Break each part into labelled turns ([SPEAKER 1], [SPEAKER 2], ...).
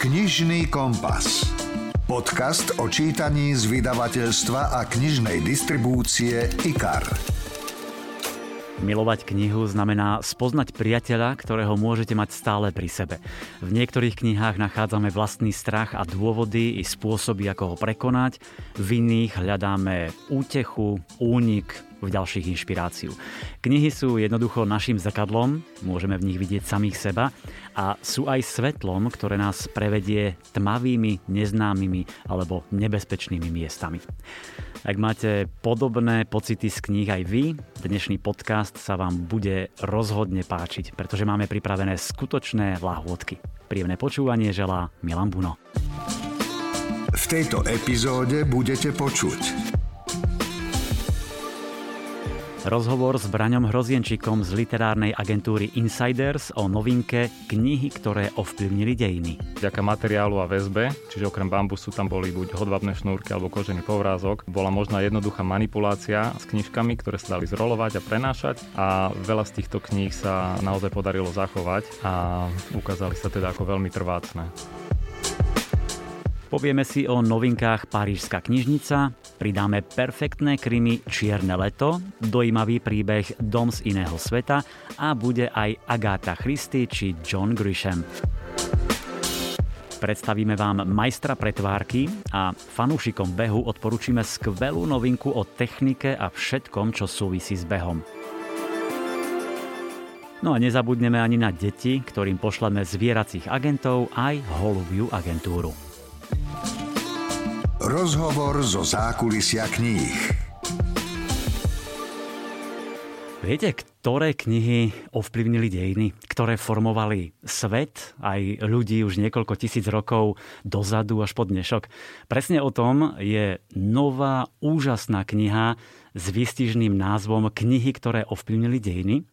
[SPEAKER 1] Knižný kompas. Podcast o čítaní z vydavateľstva a knižnej distribúcie IKAR.
[SPEAKER 2] Milovať knihu znamená spoznať priateľa, ktorého môžete mať stále pri sebe. V niektorých knihách nachádzame vlastný strach a dôvody i spôsoby, ako ho prekonať. V iných hľadáme útechu, únik, v ďalších inšpiráciu. Knihy sú jednoducho našim zrkadlom, môžeme v nich vidieť samých seba a sú aj svetlom, ktoré nás prevedie tmavými, neznámymi alebo nebezpečnými miestami. Ak máte podobné pocity z kníh aj vy, dnešný podcast sa vám bude rozhodne páčiť, pretože máme pripravené skutočné lahôdky. Príjemné počúvanie želá Milan Buno.
[SPEAKER 1] V tejto epizóde budete počuť
[SPEAKER 2] Rozhovor s Braňom Hrozienčikom z literárnej agentúry Insiders o novinke Knihy, ktoré ovplyvnili dejiny.
[SPEAKER 3] Vďaka materiálu a väzbe, čiže okrem bambusu tam boli buď hodvabné šnúrky alebo kožený povrázok, bola možná jednoduchá manipulácia s knižkami, ktoré sa dali zrolovať a prenášať a veľa z týchto kníh sa naozaj podarilo zachovať a ukázali sa teda ako veľmi trvácne.
[SPEAKER 2] Povieme si o novinkách Parížska knižnica, pridáme perfektné krymy Čierne leto, dojímavý príbeh Dom z iného sveta a bude aj Agáta Christy či John Grisham. Predstavíme vám majstra pretvárky a fanúšikom behu odporúčime skvelú novinku o technike a všetkom, čo súvisí s behom. No a nezabudneme ani na deti, ktorým pošleme zvieracích agentov aj holubiu agentúru.
[SPEAKER 1] Rozhovor zo zákulisia kníh.
[SPEAKER 2] Viete, ktoré knihy ovplyvnili dejiny, ktoré formovali svet, aj ľudí už niekoľko tisíc rokov dozadu až po dnešok? Presne o tom je nová, úžasná kniha s výstižným názvom Knihy, ktoré ovplyvnili dejiny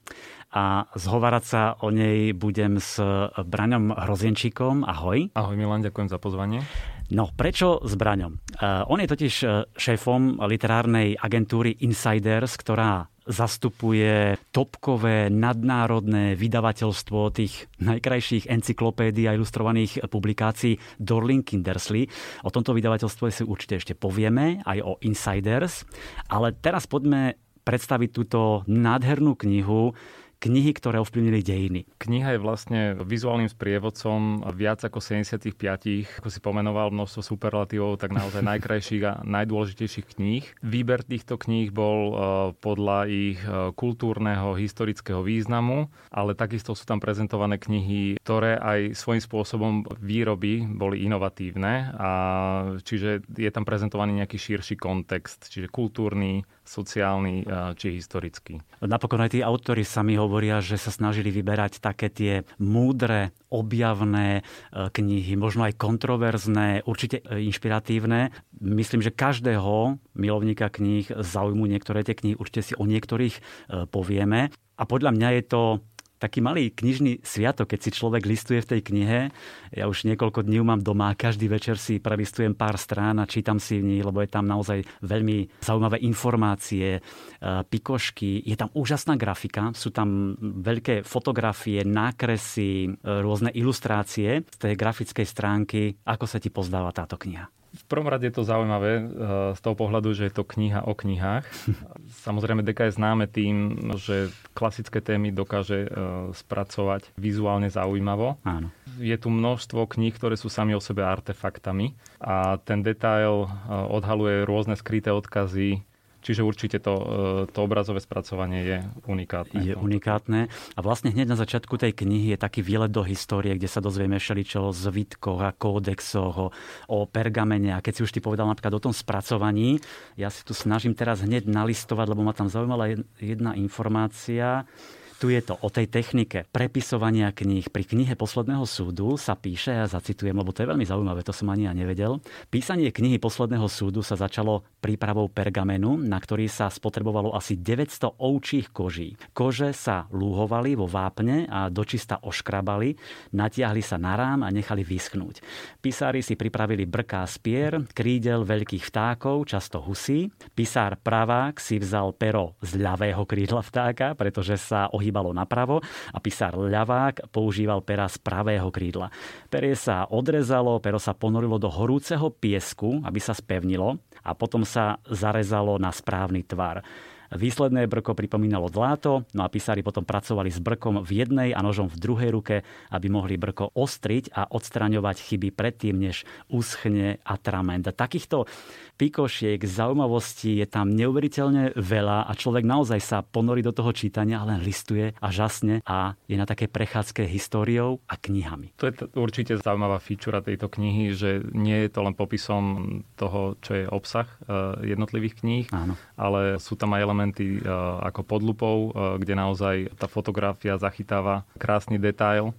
[SPEAKER 2] a zhovárať sa o nej budem s Braňom Hrozienčíkom. Ahoj.
[SPEAKER 3] Ahoj Milan, ďakujem za pozvanie.
[SPEAKER 2] No, prečo s Braňom? Uh, on je totiž e, šéfom literárnej agentúry Insiders, ktorá zastupuje topkové nadnárodné vydavateľstvo tých najkrajších encyklopédií a ilustrovaných publikácií Dorling Kindersley. O tomto vydavateľstve si určite ešte povieme, aj o Insiders. Ale teraz poďme predstaviť túto nádhernú knihu, knihy, ktoré ovplyvnili dejiny.
[SPEAKER 3] Kniha je vlastne vizuálnym sprievodcom viac ako 75, ako si pomenoval množstvo superlatívov, tak naozaj najkrajších a najdôležitejších kníh. Výber týchto kníh bol e, podľa ich e, kultúrneho, historického významu, ale takisto sú tam prezentované knihy, ktoré aj svojím spôsobom výroby boli inovatívne a čiže je tam prezentovaný nejaký širší kontext, čiže kultúrny, sociálny e, či historický.
[SPEAKER 2] Napokon aj tí autori sami ho hovoria, že sa snažili vyberať také tie múdre, objavné e, knihy, možno aj kontroverzné, určite e, inšpiratívne. Myslím, že každého milovníka kníh zaujímu niektoré tie knihy, určite si o niektorých povieme. A podľa mňa je to taký malý knižný sviatok, keď si človek listuje v tej knihe. Ja už niekoľko dní mám doma, každý večer si prelistujem pár strán a čítam si v nich, lebo je tam naozaj veľmi zaujímavé informácie, e, pikošky, je tam úžasná grafika, sú tam veľké fotografie, nákresy, e, rôzne ilustrácie z tej grafickej stránky. Ako sa ti pozdáva táto kniha?
[SPEAKER 3] V prvom rade je to zaujímavé eh, z toho pohľadu, že je to kniha o knihách. Samozrejme, Deka je známe tým, že klasické témy dokáže eh, spracovať vizuálne zaujímavo.
[SPEAKER 2] Áno.
[SPEAKER 3] Je tu množstvo kníh, ktoré sú sami o sebe artefaktami a ten detail eh, odhaluje rôzne skryté odkazy Čiže určite to, e, to obrazové spracovanie je unikátne.
[SPEAKER 2] Je unikátne. A vlastne hneď na začiatku tej knihy je taký výlet do histórie, kde sa dozvieme všeličo o zvitkoch a kódexoch, o, o pergamene. A keď si už ty povedal napríklad o tom spracovaní, ja si tu snažím teraz hneď nalistovať, lebo ma tam zaujímala jedna informácia tu je to o tej technike prepisovania kníh. Pri knihe Posledného súdu sa píše, ja zacitujem, lebo to je veľmi zaujímavé, to som ani ja nevedel. Písanie knihy Posledného súdu sa začalo prípravou pergamenu, na ktorý sa spotrebovalo asi 900 ovčích koží. Kože sa lúhovali vo vápne a dočista oškrabali, natiahli sa na rám a nechali vyschnúť. Písári si pripravili brká spier, krídel veľkých vtákov, často husí. Písár pravák si vzal pero z ľavého krídla vtáka, pretože sa o pohýbalo napravo a písar ľavák používal pera z pravého krídla. Perie sa odrezalo, pero sa ponorilo do horúceho piesku, aby sa spevnilo a potom sa zarezalo na správny tvar. Výsledné brko pripomínalo dláto, no a písári potom pracovali s brkom v jednej a nožom v druhej ruke, aby mohli brko ostriť a odstraňovať chyby predtým, než uschne atrament. Takýchto pikošiek, zaujímavostí je tam neuveriteľne veľa a človek naozaj sa ponorí do toho čítania len listuje a žasne a je na také prechádzke históriou a knihami.
[SPEAKER 3] To je t- určite zaujímavá feature tejto knihy, že nie je to len popisom toho, čo je obsah uh, jednotlivých kníh, Áno. ale sú tam aj elementy uh, ako podlupov, uh, kde naozaj tá fotografia zachytáva krásny detail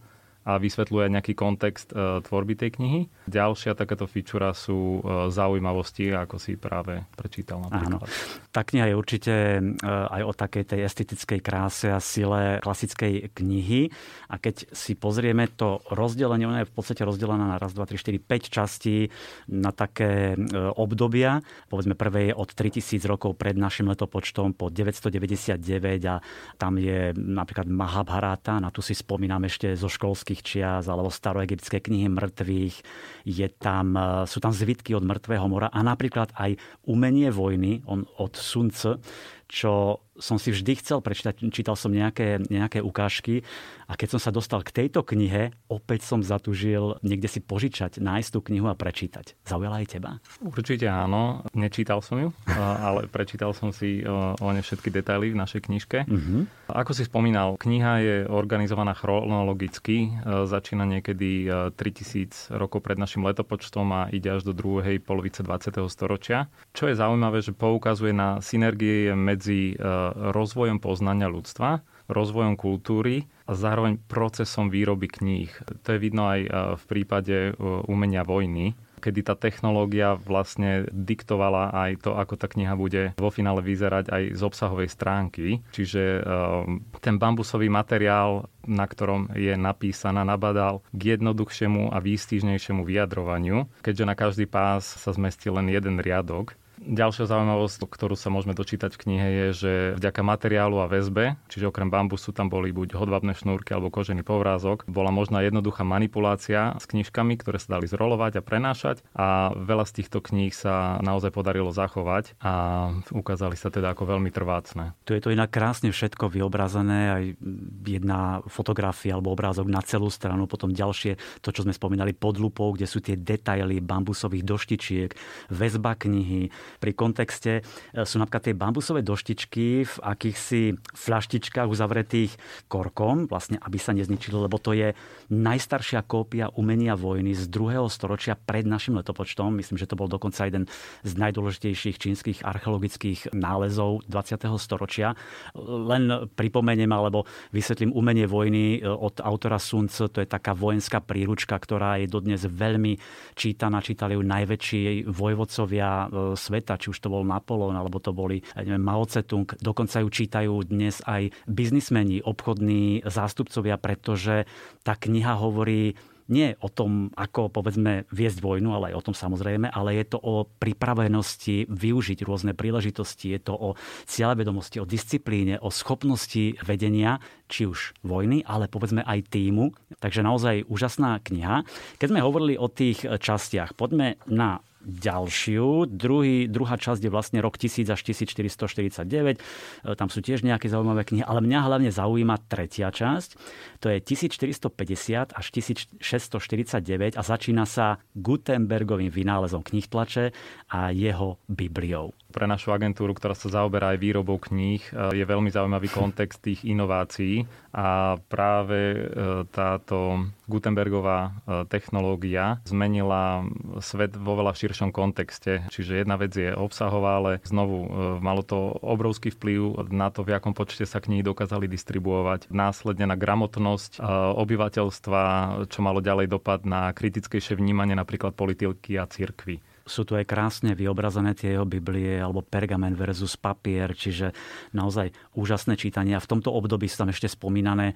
[SPEAKER 3] a vysvetľuje nejaký kontext e, tvorby tej knihy. Ďalšia takáto feature sú e, zaujímavosti, ako si práve prečítal napríklad. Áno.
[SPEAKER 2] Tá kniha je určite e, aj o takej tej estetickej kráse a sile klasickej knihy. A keď si pozrieme to rozdelenie, ona je v podstate rozdelená na raz, dva, tri, štyri, 5 častí na také obdobia. Povedzme, prvé je od 3000 rokov pred našim letopočtom po 999 a tam je napríklad Mahabharata, na tu si spomínam ešte zo školských mŕtvych čias alebo staroegyptské knihy mŕtvych. Je tam, e, sú tam zvitky od mŕtvého mora a napríklad aj umenie vojny on, od Sunce, čo som si vždy chcel prečítať, čítal som nejaké, nejaké ukážky a keď som sa dostal k tejto knihe, opäť som zatúžil niekde si požičať, nájsť tú knihu a prečítať. Zaujala aj teba?
[SPEAKER 3] Určite áno. Nečítal som ju, ale prečítal som si o ne všetky detaily v našej knižke. Uh-huh. Ako si spomínal, kniha je organizovaná chronologicky. E, začína niekedy 3000 e, rokov pred našim letopočtom a ide až do druhej polovice 20. storočia. Čo je zaujímavé, že poukazuje na synergie medzi e, rozvojom poznania ľudstva, rozvojom kultúry a zároveň procesom výroby kníh. To je vidno aj e, v prípade e, umenia vojny, kedy tá technológia vlastne diktovala aj to, ako tá kniha bude vo finále vyzerať aj z obsahovej stránky. Čiže e, ten bambusový materiál, na ktorom je napísaná, nabadal k jednoduchšiemu a výstižnejšiemu vyjadrovaniu, keďže na každý pás sa zmestí len jeden riadok Ďalšia zaujímavosť, ktorú sa môžeme dočítať v knihe, je, že vďaka materiálu a väzbe, čiže okrem bambusu tam boli buď hodvabné šnúrky alebo kožený povrázok, bola možná jednoduchá manipulácia s knižkami, ktoré sa dali zrolovať a prenášať a veľa z týchto kníh sa naozaj podarilo zachovať a ukázali sa teda ako veľmi trvácne.
[SPEAKER 2] Tu je to inak krásne všetko vyobrazené, aj jedna fotografia alebo obrázok na celú stranu, potom ďalšie, to čo sme spomínali pod lupou, kde sú tie detaily bambusových doštičiek, väzba knihy, pri kontexte e, sú napríklad tie bambusové doštičky v akýchsi fľaštičkách uzavretých korkom, vlastne aby sa nezničili, lebo to je najstaršia kópia umenia vojny z druhého storočia pred našim letopočtom. Myslím, že to bol dokonca jeden z najdôležitejších čínskych archeologických nálezov 20. storočia. Len pripomeniem alebo vysvetlím umenie vojny e, od autora Sunc. To je taká vojenská príručka, ktorá je dodnes veľmi čítaná. Čítali ju najväčší vojvodcovia sveta sveta, či už to bol Napoleon, alebo to boli neviem, Mao Tse-tung. Dokonca ju čítajú dnes aj biznismeni, obchodní zástupcovia, pretože tá kniha hovorí nie o tom, ako povedzme viesť vojnu, ale aj o tom samozrejme, ale je to o pripravenosti využiť rôzne príležitosti, je to o cieľavedomosti, o disciplíne, o schopnosti vedenia, či už vojny, ale povedzme aj týmu. Takže naozaj úžasná kniha. Keď sme hovorili o tých častiach, poďme na ďalšiu. Druhý, druhá časť je vlastne rok 1000 až 1449. E, tam sú tiež nejaké zaujímavé knihy, ale mňa hlavne zaujíma tretia časť. To je 1450 až 1649 a začína sa Gutenbergovým vynálezom tlače a jeho Bibliou.
[SPEAKER 3] Pre našu agentúru, ktorá sa zaoberá aj výrobou kníh, e, je veľmi zaujímavý kontext tých inovácií a práve e, táto Gutenbergová e, technológia zmenila svet vo veľa širšom kontexte. Čiže jedna vec je obsahová, ale znovu malo to obrovský vplyv na to, v akom počte sa knihy dokázali distribuovať. Následne na gramotnosť obyvateľstva, čo malo ďalej dopad na kritickejšie vnímanie napríklad politiky a cirkvy.
[SPEAKER 2] Sú tu aj krásne vyobrazené tie jeho Biblie alebo pergamen versus papier, čiže naozaj úžasné čítanie. A v tomto období sú tam ešte spomínané e,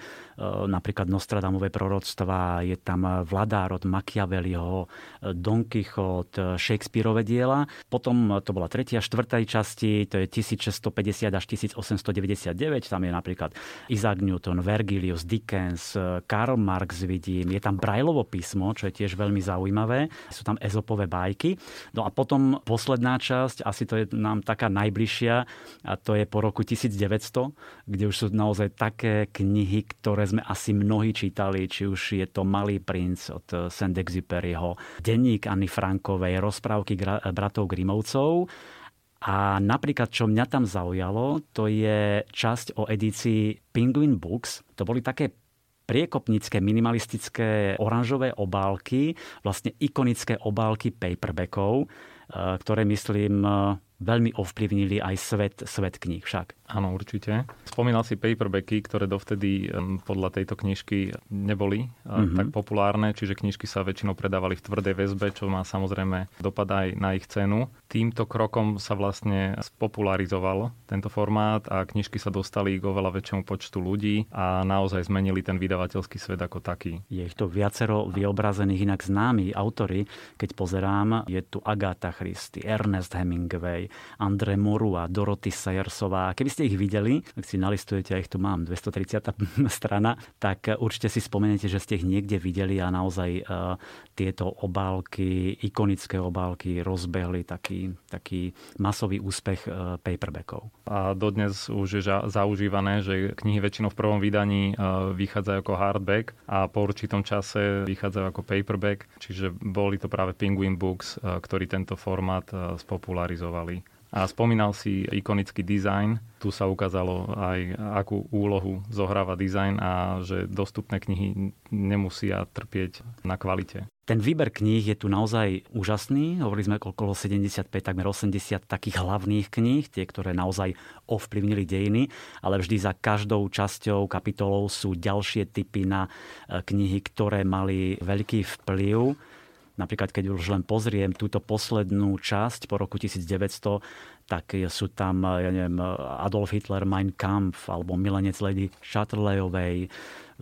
[SPEAKER 2] napríklad Nostradamové proroctva, je tam Vladár od Machiavelliho, Don Quixote, Shakespeareové diela. Potom to bola tretia, štvrtej časti, to je 1650 až 1899, tam je napríklad Isaac Newton, Vergilius, Dickens, Karl Marx vidím, je tam Brailovo písmo, čo je tiež veľmi zaujímavé, sú tam ezopové bajky. No a potom posledná časť, asi to je nám taká najbližšia, a to je po roku 1900, kde už sú naozaj také knihy, ktoré sme asi mnohí čítali, či už je to Malý princ od Saint-Exupéryho, Denník Anny Frankovej, rozprávky bratov Grimovcov a napríklad, čo mňa tam zaujalo, to je časť o edícii Penguin Books. To boli také priekopnícke, minimalistické oranžové obálky, vlastne ikonické obálky paperbackov, eh, ktoré myslím eh, veľmi ovplyvnili aj svet, svet kníh však.
[SPEAKER 3] Áno, určite. Spomínal si paperbacky, ktoré dovtedy podľa tejto knižky neboli mm-hmm. tak populárne, čiže knižky sa väčšinou predávali v tvrdej väzbe, čo má samozrejme dopad aj na ich cenu. Týmto krokom sa vlastne spopularizoval tento formát a knižky sa dostali k oveľa väčšiemu počtu ľudí a naozaj zmenili ten vydavateľský svet ako taký.
[SPEAKER 2] Je ich to viacero vyobrazených inak známi autory. Keď pozerám, je tu Agatha Christie, Ernest Hemingway, Andre Morua, Dorothy Sayersová. Keby ste ich videli, ak si nalistujete, ja ich tu mám, 230. strana, tak určite si spomeniete, že ste ich niekde videli a naozaj uh, tieto obálky, ikonické obálky rozbehli taký, taký masový úspech uh, paperbackov.
[SPEAKER 3] A dodnes už je zaužívané, že knihy väčšinou v prvom vydaní uh, vychádzajú ako hardback a po určitom čase vychádzajú ako paperback, čiže boli to práve Penguin Books, ktorí tento formát spopularizovali. A spomínal si ikonický dizajn. Tu sa ukázalo aj, akú úlohu zohráva dizajn a že dostupné knihy nemusia trpieť na kvalite.
[SPEAKER 2] Ten výber kníh je tu naozaj úžasný. Hovorili sme okolo 75, takmer 80 takých hlavných kníh, tie, ktoré naozaj ovplyvnili dejiny, ale vždy za každou časťou kapitolov sú ďalšie typy na e, knihy, ktoré mali veľký vplyv Napríklad, keď už len pozriem túto poslednú časť po roku 1900, tak sú tam, ja neviem, Adolf Hitler, Mein Kampf, alebo Milenec Lady Chatterleyovej,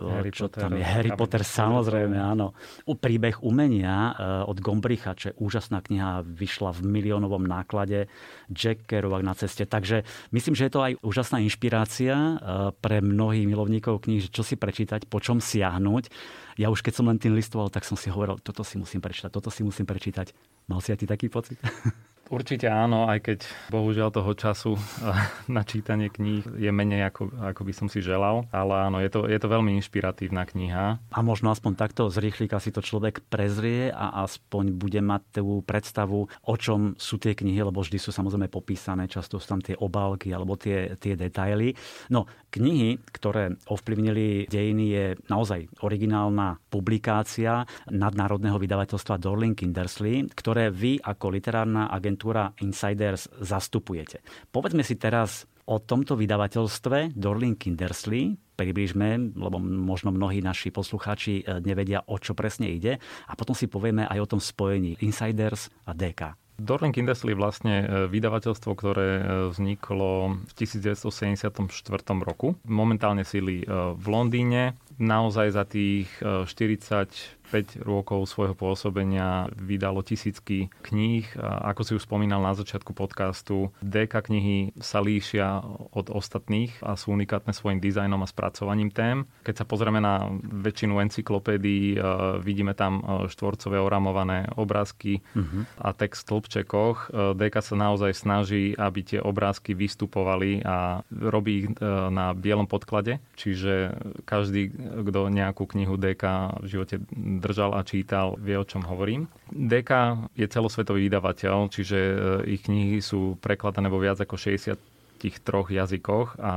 [SPEAKER 3] Harry
[SPEAKER 2] čo
[SPEAKER 3] Potter,
[SPEAKER 2] tam je. Harry Potter, samozrejme, áno. Príbeh umenia e, od Gombricha, čo je úžasná kniha, vyšla v miliónovom náklade. Jack Kerouac na ceste. Takže myslím, že je to aj úžasná inšpirácia e, pre mnohých milovníkov kníh, čo si prečítať, po čom siahnuť. Ja už keď som len tým listoval, tak som si hovoril, toto si musím prečítať, toto si musím prečítať. Mal si aj ty taký pocit?
[SPEAKER 3] Určite áno, aj keď bohužiaľ toho času na čítanie kníh je menej, ako, ako by som si želal. Ale áno, je to, je to veľmi inšpiratívna kniha.
[SPEAKER 2] A možno aspoň takto z rýchlika si to človek prezrie a aspoň bude mať tú predstavu, o čom sú tie knihy, lebo vždy sú samozrejme popísané, často sú tam tie obálky alebo tie, tie detaily. No, knihy, ktoré ovplyvnili dejiny, je naozaj originálna publikácia nadnárodného vydavateľstva Dorling Kindersley, ktoré vy ako literárna agentúra agentúra Insiders zastupujete. Povedzme si teraz o tomto vydavateľstve Dorling Kindersley, približme, lebo možno mnohí naši poslucháči e, nevedia, o čo presne ide. A potom si povieme aj o tom spojení Insiders a DK.
[SPEAKER 3] Dorling Kindersley vlastne e, vydavateľstvo, ktoré e, vzniklo v 1974 roku. Momentálne síli v Londýne. Naozaj za tých 40 5 rokov svojho pôsobenia vydalo tisícky kníh. A ako si už spomínal na začiatku podcastu, DK knihy sa líšia od ostatných a sú unikátne svojim dizajnom a spracovaním tém. Keď sa pozrieme na väčšinu encyklopédií, e, vidíme tam e, štvorcové oramované obrázky uh-huh. a text v stĺpčekoch. E, DK sa naozaj snaží, aby tie obrázky vystupovali a robí ich na bielom podklade. Čiže každý, kto nejakú knihu DK v živote držal a čítal, vie, o čom hovorím. DK je celosvetový vydavateľ, čiže e, ich knihy sú prekladané vo viac ako 60 tých troch jazykoch a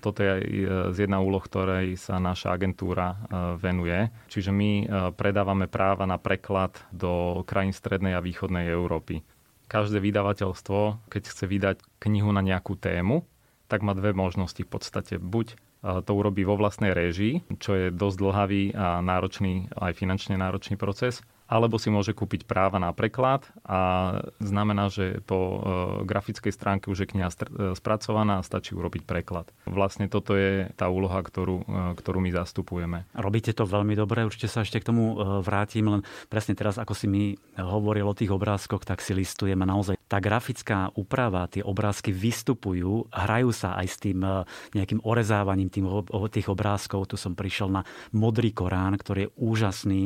[SPEAKER 3] toto je e, z jedna úloh, ktorej sa naša agentúra e, venuje. Čiže my predávame práva na preklad do krajín strednej a východnej Európy. Každé vydavateľstvo, keď chce vydať knihu na nejakú tému, tak má dve možnosti v podstate. Buď to urobí vo vlastnej réžii, čo je dosť dlhavý a náročný, aj finančne náročný proces. alebo si môže kúpiť práva na preklad a znamená, že po e, grafickej stránke už je kniha spracovaná a stačí urobiť preklad. Vlastne toto je tá úloha, ktorú, ktorú my zastupujeme.
[SPEAKER 2] Robíte to veľmi dobre, určite sa ešte k tomu vrátim, len presne teraz, ako si mi hovoril o tých obrázkoch, tak si listujeme naozaj tá grafická úprava, tie obrázky vystupujú, hrajú sa aj s tým nejakým orezávaním tým, tých obrázkov. Tu som prišiel na modrý Korán, ktorý je úžasný.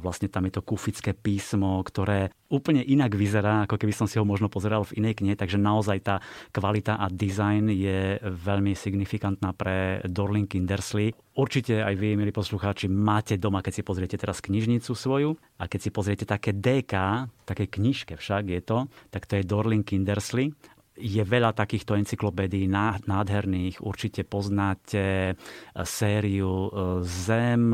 [SPEAKER 2] Vlastne tam je to kufické písmo, ktoré úplne inak vyzerá, ako keby som si ho možno pozeral v inej knihe, takže naozaj tá kvalita a design je veľmi signifikantná pre Dorling Kindersley. Určite aj vy, milí poslucháči, máte doma, keď si pozriete teraz knižnicu svoju a keď si pozriete také DK, také knižke však je to, tak to je Dorling Kindersley je veľa takýchto encyklopédií nádherných. Určite poznáte sériu Zem,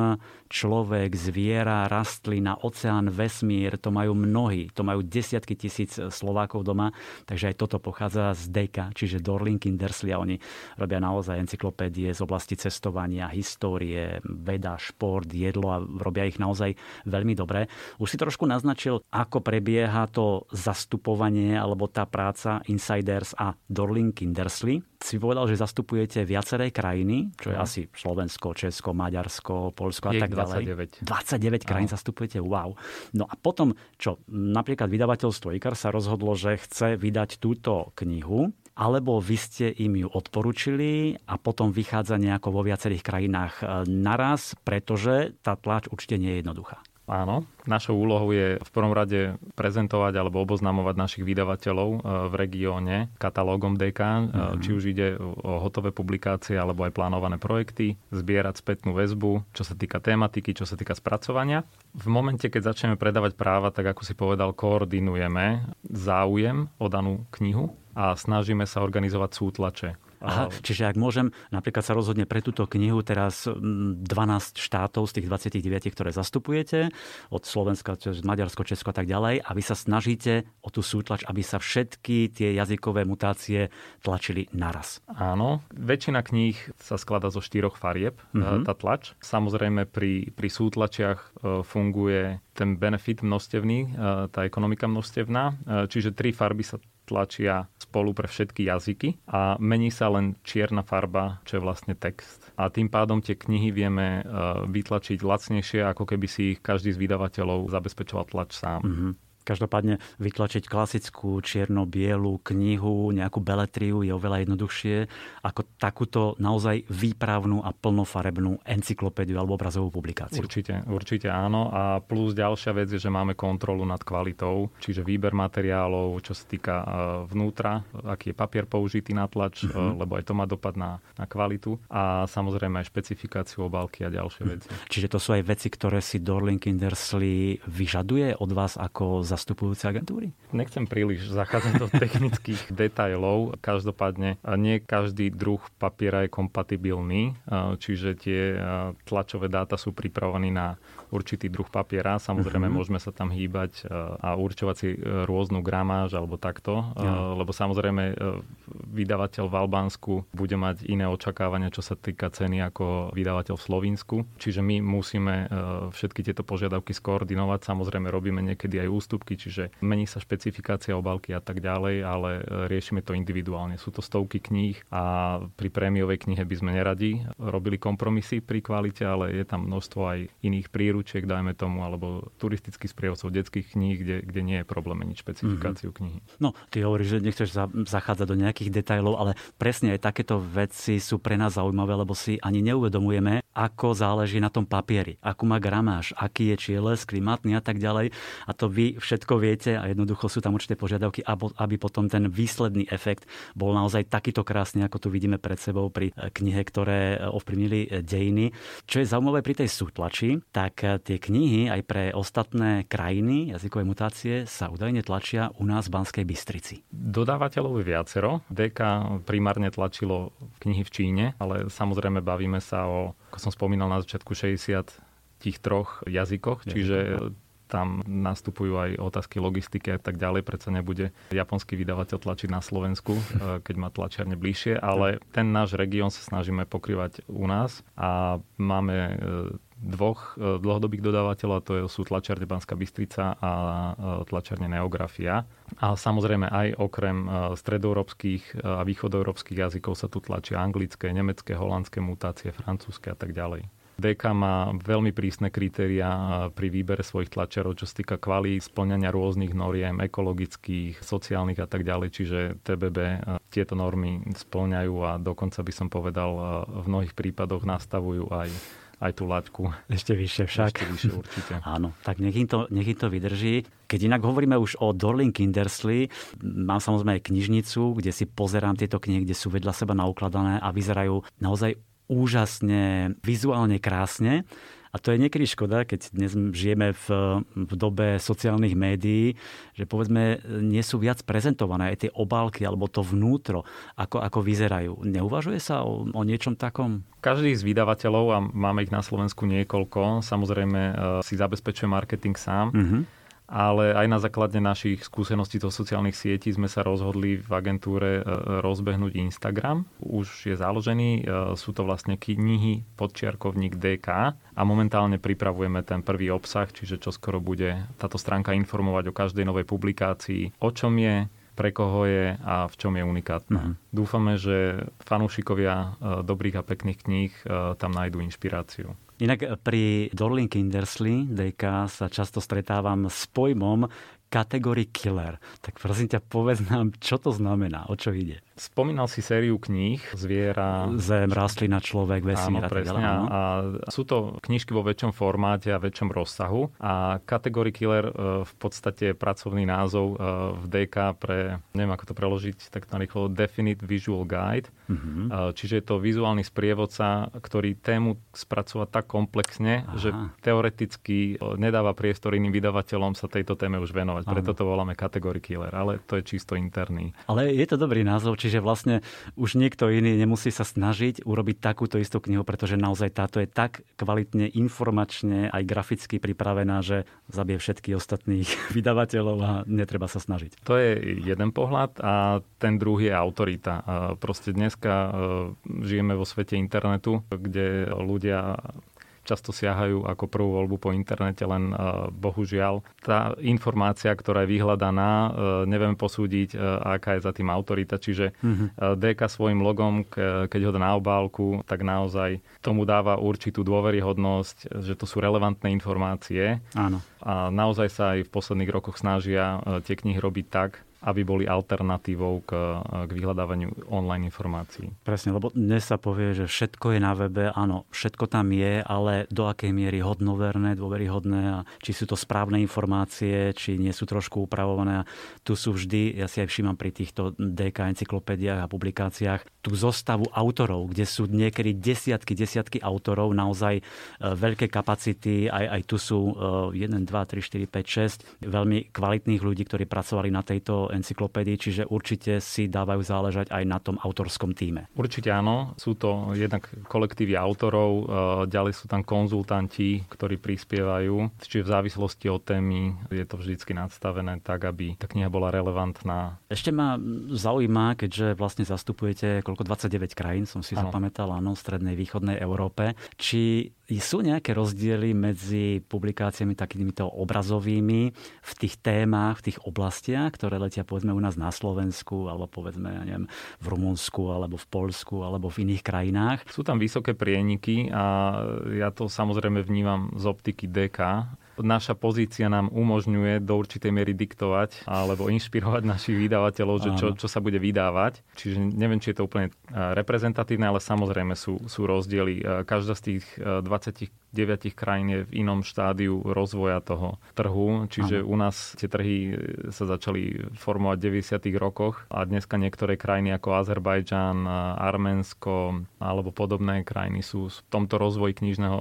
[SPEAKER 2] človek, zviera, rastlina, oceán, vesmír, to majú mnohí, to majú desiatky tisíc Slovákov doma, takže aj toto pochádza z Deka, čiže Dorling Kindersley a oni robia naozaj encyklopédie z oblasti cestovania, histórie, veda, šport, jedlo a robia ich naozaj veľmi dobre. Už si trošku naznačil, ako prebieha to zastupovanie alebo tá práca Insiders a Dorling Kindersley si povedal, že zastupujete viaceré krajiny, čo je mm. asi Slovensko, Česko, Maďarsko, Polsko a tak ďalej.
[SPEAKER 3] 29.
[SPEAKER 2] 29 krajín zastupujete, wow. No a potom, čo napríklad vydavateľstvo IKAR sa rozhodlo, že chce vydať túto knihu, alebo vy ste im ju odporučili a potom vychádza nejako vo viacerých krajinách e, naraz, pretože tá tlač určite nie je jednoduchá.
[SPEAKER 3] Áno, našou úlohou je v prvom rade prezentovať alebo oboznamovať našich vydavateľov e, v regióne katalógom DK, mm-hmm. či už ide o hotové publikácie alebo aj plánované projekty, zbierať spätnú väzbu, čo sa týka tematiky, čo sa týka spracovania. V momente, keď začneme predávať práva, tak ako si povedal, koordinujeme záujem o danú knihu a snažíme sa organizovať sútlače.
[SPEAKER 2] Aha, čiže ak môžem, napríklad sa rozhodne pre túto knihu teraz 12 štátov z tých 29, ktoré zastupujete, od Slovenska, Maďarsko, Česko a tak ďalej, a vy sa snažíte o tú sútlač, aby sa všetky tie jazykové mutácie tlačili naraz.
[SPEAKER 3] Áno, väčšina kníh sa skladá zo štyroch farieb, mm-hmm. tá tlač. Samozrejme pri, pri sútlačiach e, funguje ten benefit množstevný, e, tá ekonomika množstevná, čiže tri farby sa tlačia spolu pre všetky jazyky a mení sa len čierna farba, čo je vlastne text. A tým pádom tie knihy vieme e, vytlačiť lacnejšie, ako keby si ich každý z vydavateľov zabezpečoval tlač sám. Mm-hmm.
[SPEAKER 2] Každopádne vytlačiť klasickú čierno-bielu knihu, nejakú beletriu je oveľa jednoduchšie ako takúto naozaj výpravnú a plnofarebnú encyklopédiu alebo obrazovú publikáciu.
[SPEAKER 3] Určite, určite áno. A plus ďalšia vec je, že máme kontrolu nad kvalitou, čiže výber materiálov, čo sa týka e, vnútra, aký je papier použitý na tlač, mm-hmm. lebo aj to má dopad na, na kvalitu a samozrejme aj špecifikáciu obálky a ďalšie mm. veci.
[SPEAKER 2] Čiže to sú aj veci, ktoré si Dorling Kindersley vyžaduje od vás ako za zastupujúce agentúry?
[SPEAKER 3] Nechcem príliš zachádzať do technických detajlov. Každopádne nie každý druh papiera je kompatibilný, čiže tie tlačové dáta sú pripravované na určitý druh papiera. Samozrejme, uh-huh. môžeme sa tam hýbať a určovať si e, rôznu gramáž alebo takto, ja. lebo samozrejme e, vydavateľ v Albánsku bude mať iné očakávania, čo sa týka ceny ako vydavateľ v Slovensku. Čiže my musíme e, všetky tieto požiadavky skoordinovať. Samozrejme, robíme niekedy aj ústupky čiže mení sa špecifikácia obalky a tak ďalej, ale e, riešime to individuálne. Sú to stovky kníh a pri prémiovej knihe by sme neradi robili kompromisy pri kvalite, ale je tam množstvo aj iných príručiek, dajme tomu, alebo turistických sprievodcov detských kníh, kde, kde nie je problém meniť špecifikáciu mm-hmm. knihy.
[SPEAKER 2] No, ty hovoríš, že nechceš zachádzať do nejakých detajlov, ale presne aj takéto veci sú pre nás zaujímavé, lebo si ani neuvedomujeme, ako záleží na tom papieri, akú má gramáž, aký je čieles, klimatný a tak ďalej. A to vy všetko viete a jednoducho sú tam určité požiadavky, aby potom ten výsledný efekt bol naozaj takýto krásny, ako tu vidíme pred sebou pri e, knihe, ktoré e, ovplyvnili e, dejiny. Čo je zaujímavé pri tej sútlači, tak tie knihy aj pre ostatné krajiny jazykové mutácie sa údajne tlačia u nás v Banskej Bystrici.
[SPEAKER 3] Dodávateľov je viacero. DK primárne tlačilo knihy v Číne, ale samozrejme bavíme sa o, ako som spomínal na začiatku, 60 tých troch jazykoch, čiže tam nastupujú aj otázky logistiky a tak ďalej. Prečo nebude japonský vydavateľ tlačiť na Slovensku, eh, keď má tlačiarne bližšie, ale ten náš región sa snažíme pokrývať u nás a máme eh, dvoch dlhodobých dodávateľov, to sú tlačiarne Banská Bystrica a tlačiarne Neografia. A samozrejme aj okrem stredoeurópskych a východoeurópskych jazykov sa tu tlačia anglické, nemecké, holandské mutácie, francúzske a tak ďalej. DK má veľmi prísne kritéria pri výbere svojich tlačerov, čo sa týka kvalí, splňania rôznych noriem, ekologických, sociálnych a tak ďalej. Čiže TBB tieto normy splňajú a dokonca by som povedal v mnohých prípadoch nastavujú aj aj tú laťku.
[SPEAKER 2] Ešte vyššie však.
[SPEAKER 3] Ešte vyššie určite.
[SPEAKER 2] Áno, tak nech im, to, nech im to vydrží. Keď inak hovoríme už o Dorling Kindersley, mám samozrejme aj knižnicu, kde si pozerám tieto knihy, kde sú vedľa seba naukladané a vyzerajú naozaj úžasne, vizuálne krásne. A to je niekedy škoda, keď dnes žijeme v, v dobe sociálnych médií, že povedzme nie sú viac prezentované aj tie obálky alebo to vnútro, ako, ako vyzerajú. Neuvažuje sa o, o niečom takom?
[SPEAKER 3] Každý z vydavateľov, a máme ich na Slovensku niekoľko, samozrejme eh, si zabezpečuje marketing sám. Mm-hmm ale aj na základe našich skúseností do sociálnych sietí sme sa rozhodli v agentúre e, rozbehnúť Instagram. Už je založený, e, sú to vlastne knihy podčiarkovník DK a momentálne pripravujeme ten prvý obsah, čiže čo skoro bude táto stránka informovať o každej novej publikácii, o čom je, pre koho je a v čom je unikátna. Uh-huh. Dúfame, že fanúšikovia e, dobrých a pekných kníh tam nájdú inšpiráciu.
[SPEAKER 2] Inak pri Dorling Kindersley, DK, sa často stretávam s pojmom kategórii killer. Tak prosím ťa, povedz nám, čo to znamená, o čo ide.
[SPEAKER 3] Spomínal si sériu kníh Zviera...
[SPEAKER 2] Zem, rastlina, človek, vesmír
[SPEAKER 3] áno, presne. Ďalej, A sú to knižky vo väčšom formáte a väčšom rozsahu. A Category Killer e, v podstate je pracovný názov e, v DK pre, neviem ako to preložiť, tak to rýchlo Definite Visual Guide. Mm-hmm. Čiže je to vizuálny sprievodca, ktorý tému spracúva tak komplexne, Aha. že teoreticky nedáva priestor iným vydavateľom sa tejto téme už venovať. Preto to voláme Category Killer, ale to je čisto interný.
[SPEAKER 2] Ale je to dobrý názov, či čiže vlastne už niekto iný nemusí sa snažiť urobiť takúto istú knihu, pretože naozaj táto je tak kvalitne informačne aj graficky pripravená, že zabije všetkých ostatných vydavateľov a netreba sa snažiť.
[SPEAKER 3] To je jeden pohľad a ten druhý je autorita. Proste dneska e, žijeme vo svete internetu, kde ľudia často siahajú ako prvú voľbu po internete, len uh, bohužiaľ tá informácia, ktorá je vyhľadaná, uh, neviem posúdiť, uh, aká je za tým autorita. Čiže mm-hmm. DK svojim logom, keď ho dá na obálku, tak naozaj tomu dáva určitú dôveryhodnosť, že to sú relevantné informácie.
[SPEAKER 2] Áno.
[SPEAKER 3] A naozaj sa aj v posledných rokoch snažia tie knihy robiť tak, aby boli alternatívou k, k vyhľadávaniu online informácií.
[SPEAKER 2] Presne, lebo dnes sa povie, že všetko je na webe, áno, všetko tam je, ale do akej miery hodnoverné, dôveryhodné a či sú to správne informácie, či nie sú trošku upravované. A tu sú vždy, ja si aj všímam pri týchto DK encyklopédiách a publikáciách, tú zostavu autorov, kde sú niekedy desiatky, desiatky autorov, naozaj e, veľké kapacity, aj, aj tu sú 1, 2, 3, 4, 5, 6 veľmi kvalitných ľudí, ktorí pracovali na tejto encyklopédii, čiže určite si dávajú záležať aj na tom autorskom týme.
[SPEAKER 3] Určite áno, sú to jednak kolektívy autorov, e, ďalej sú tam konzultanti, ktorí prispievajú, čiže v závislosti od témy je to vždycky nadstavené tak, aby tá kniha bola relevantná.
[SPEAKER 2] Ešte ma zaujíma, keďže vlastne zastupujete koľko 29 krajín, som si ano. zapamätal, áno, v strednej východnej Európe, či sú nejaké rozdiely medzi publikáciami takýmito obrazovými v tých témach, v tých oblastiach, ktoré letia povedzme u nás na Slovensku, alebo povedzme, ja neviem, v Rumunsku, alebo v Polsku, alebo v iných krajinách?
[SPEAKER 3] Sú tam vysoké prieniky a ja to samozrejme vnímam z optiky DK, naša pozícia nám umožňuje do určitej miery diktovať alebo inšpirovať našich vydavateľov, že čo, čo sa bude vydávať. Čiže neviem, či je to úplne reprezentatívne, ale samozrejme sú, sú rozdiely. Každá z tých 20 deviatich krajín je v inom štádiu rozvoja toho trhu, čiže Aha. u nás tie trhy sa začali formovať v 90. rokoch a dneska niektoré krajiny ako Azerbajdžan, Arménsko alebo podobné krajiny sú v tomto rozvoji knižného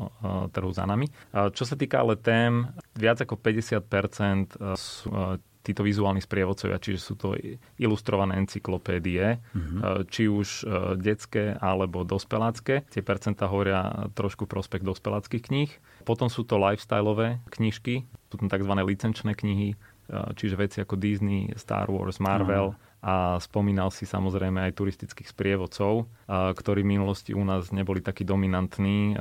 [SPEAKER 3] trhu za nami. Čo sa týka ale tém, viac ako 50% sú títo vizuálni sprievodcovia, čiže sú to ilustrované encyklopédie, mm-hmm. či už e, detské alebo dospelácké. Tie percentá hovoria trošku prospekt dospeláckých kníh. Potom sú to lifestyleové knižky, sú tam tzv. licenčné knihy, e, čiže veci ako Disney, Star Wars, Marvel, mm a spomínal si samozrejme aj turistických sprievodcov, ktorí v minulosti u nás neboli takí dominantní.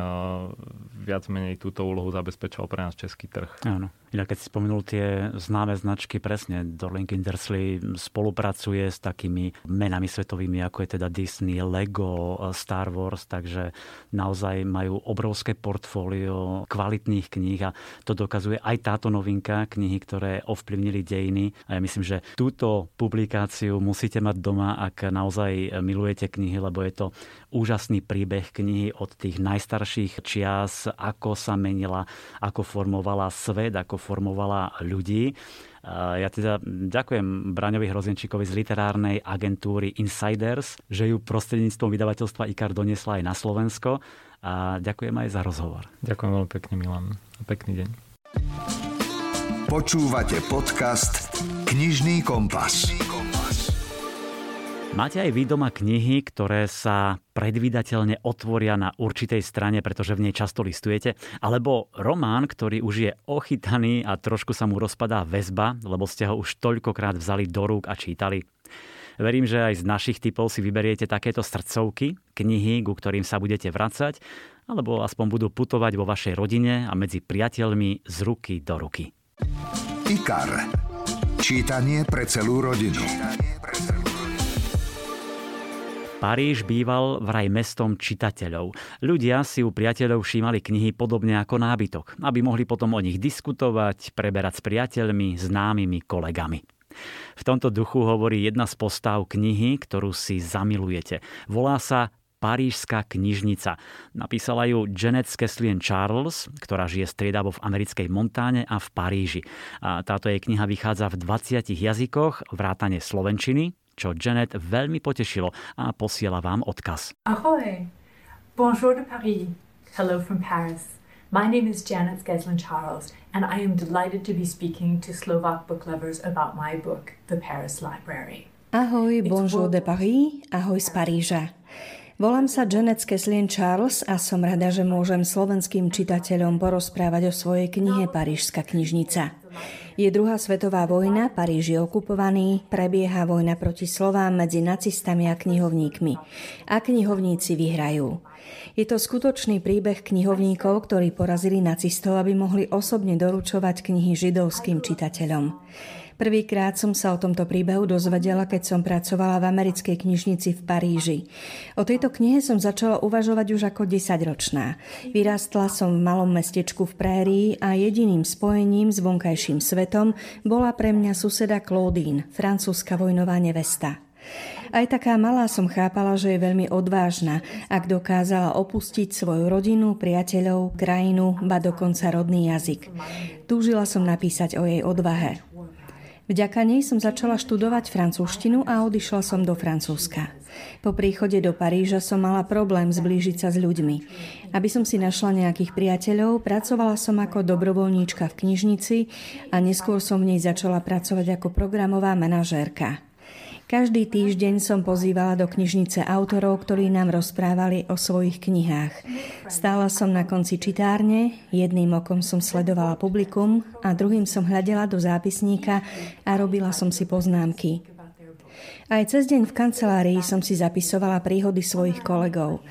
[SPEAKER 3] Viac menej túto úlohu zabezpečoval pre nás český trh.
[SPEAKER 2] Áno. Inak keď si spomenul tie známe značky, presne Dorling Kindersley spolupracuje s takými menami svetovými, ako je teda Disney, Lego, Star Wars, takže naozaj majú obrovské portfólio kvalitných kníh a to dokazuje aj táto novinka, knihy, ktoré ovplyvnili dejiny. A ja myslím, že túto publikáciu musíte mať doma, ak naozaj milujete knihy, lebo je to úžasný príbeh knihy od tých najstarších čias, ako sa menila, ako formovala svet, ako formovala ľudí. Ja teda ďakujem Braňovi Hrozenčíkovi z literárnej agentúry Insiders, že ju prostredníctvom vydavateľstva IKAR doniesla aj na Slovensko a ďakujem aj za rozhovor.
[SPEAKER 3] Ďakujem veľmi pekne Milan. Pekný deň.
[SPEAKER 1] Počúvate podcast Knižný kompas.
[SPEAKER 2] Máte aj vy doma knihy, ktoré sa predvídateľne otvoria na určitej strane, pretože v nej často listujete? Alebo román, ktorý už je ochytaný a trošku sa mu rozpadá väzba, lebo ste ho už toľkokrát vzali do rúk a čítali? Verím, že aj z našich typov si vyberiete takéto srdcovky, knihy, ku ktorým sa budete vracať, alebo aspoň budú putovať vo vašej rodine a medzi priateľmi z ruky do ruky.
[SPEAKER 1] IKAR. Čítanie pre celú rodinu.
[SPEAKER 2] Paríž býval vraj mestom čitateľov. Ľudia si u priateľov všímali knihy podobne ako nábytok, aby mohli potom o nich diskutovať, preberať s priateľmi, známymi, kolegami. V tomto duchu hovorí jedna z postav knihy, ktorú si zamilujete. Volá sa Parížská knižnica. Napísala ju Janet Skeslien Charles, ktorá žije striedavo v americkej Montáne a v Paríži. A táto jej kniha vychádza v 20 jazykoch, vrátane slovenčiny, čo Janet veľmi potešilo a posiela vám odkaz.
[SPEAKER 4] Ahoj! Bonjour de Paris. Hello from Paris. My name is Janet Skeslin Charles, and I am delighted to be speaking to Slovak book lovers about my book, The Paris Library.
[SPEAKER 5] Ahoj, bonjour de Paris, ahoj z Paríža. Volám sa Janet Skeslin Charles a som rada, že môžem slovenským čitateľom porozprávať o svojej knihe Parížska knižnica. Je druhá svetová vojna, Paríž je okupovaný, prebieha vojna proti slovám medzi nacistami a knihovníkmi. A knihovníci vyhrajú. Je to skutočný príbeh knihovníkov, ktorí porazili nacistov, aby mohli osobne doručovať knihy židovským čitateľom. Prvýkrát som sa o tomto príbehu dozvedela, keď som pracovala v americkej knižnici v Paríži. O tejto knihe som začala uvažovať už ako desaťročná. Vyrástla som v malom mestečku v prérii a jediným spojením s vonkajším svetom bola pre mňa suseda Claudine, francúzska vojnová nevesta. Aj taká malá som chápala, že je veľmi odvážna, ak dokázala opustiť svoju rodinu, priateľov, krajinu, ba dokonca rodný jazyk. Túžila som napísať o jej odvahe. Vďaka nej som začala študovať francúzštinu a odišla som do Francúzska. Po príchode do Paríža som mala problém zblížiť sa s ľuďmi. Aby som si našla nejakých priateľov, pracovala som ako dobrovoľníčka v knižnici a neskôr som v nej začala pracovať ako programová manažérka. Každý týždeň som pozývala do knižnice autorov, ktorí nám rozprávali o svojich knihách. Stála som na konci čitárne, jedným okom som sledovala publikum a druhým som hľadela do zápisníka a robila som si poznámky. Aj cez deň v kancelárii som si zapisovala príhody svojich kolegov.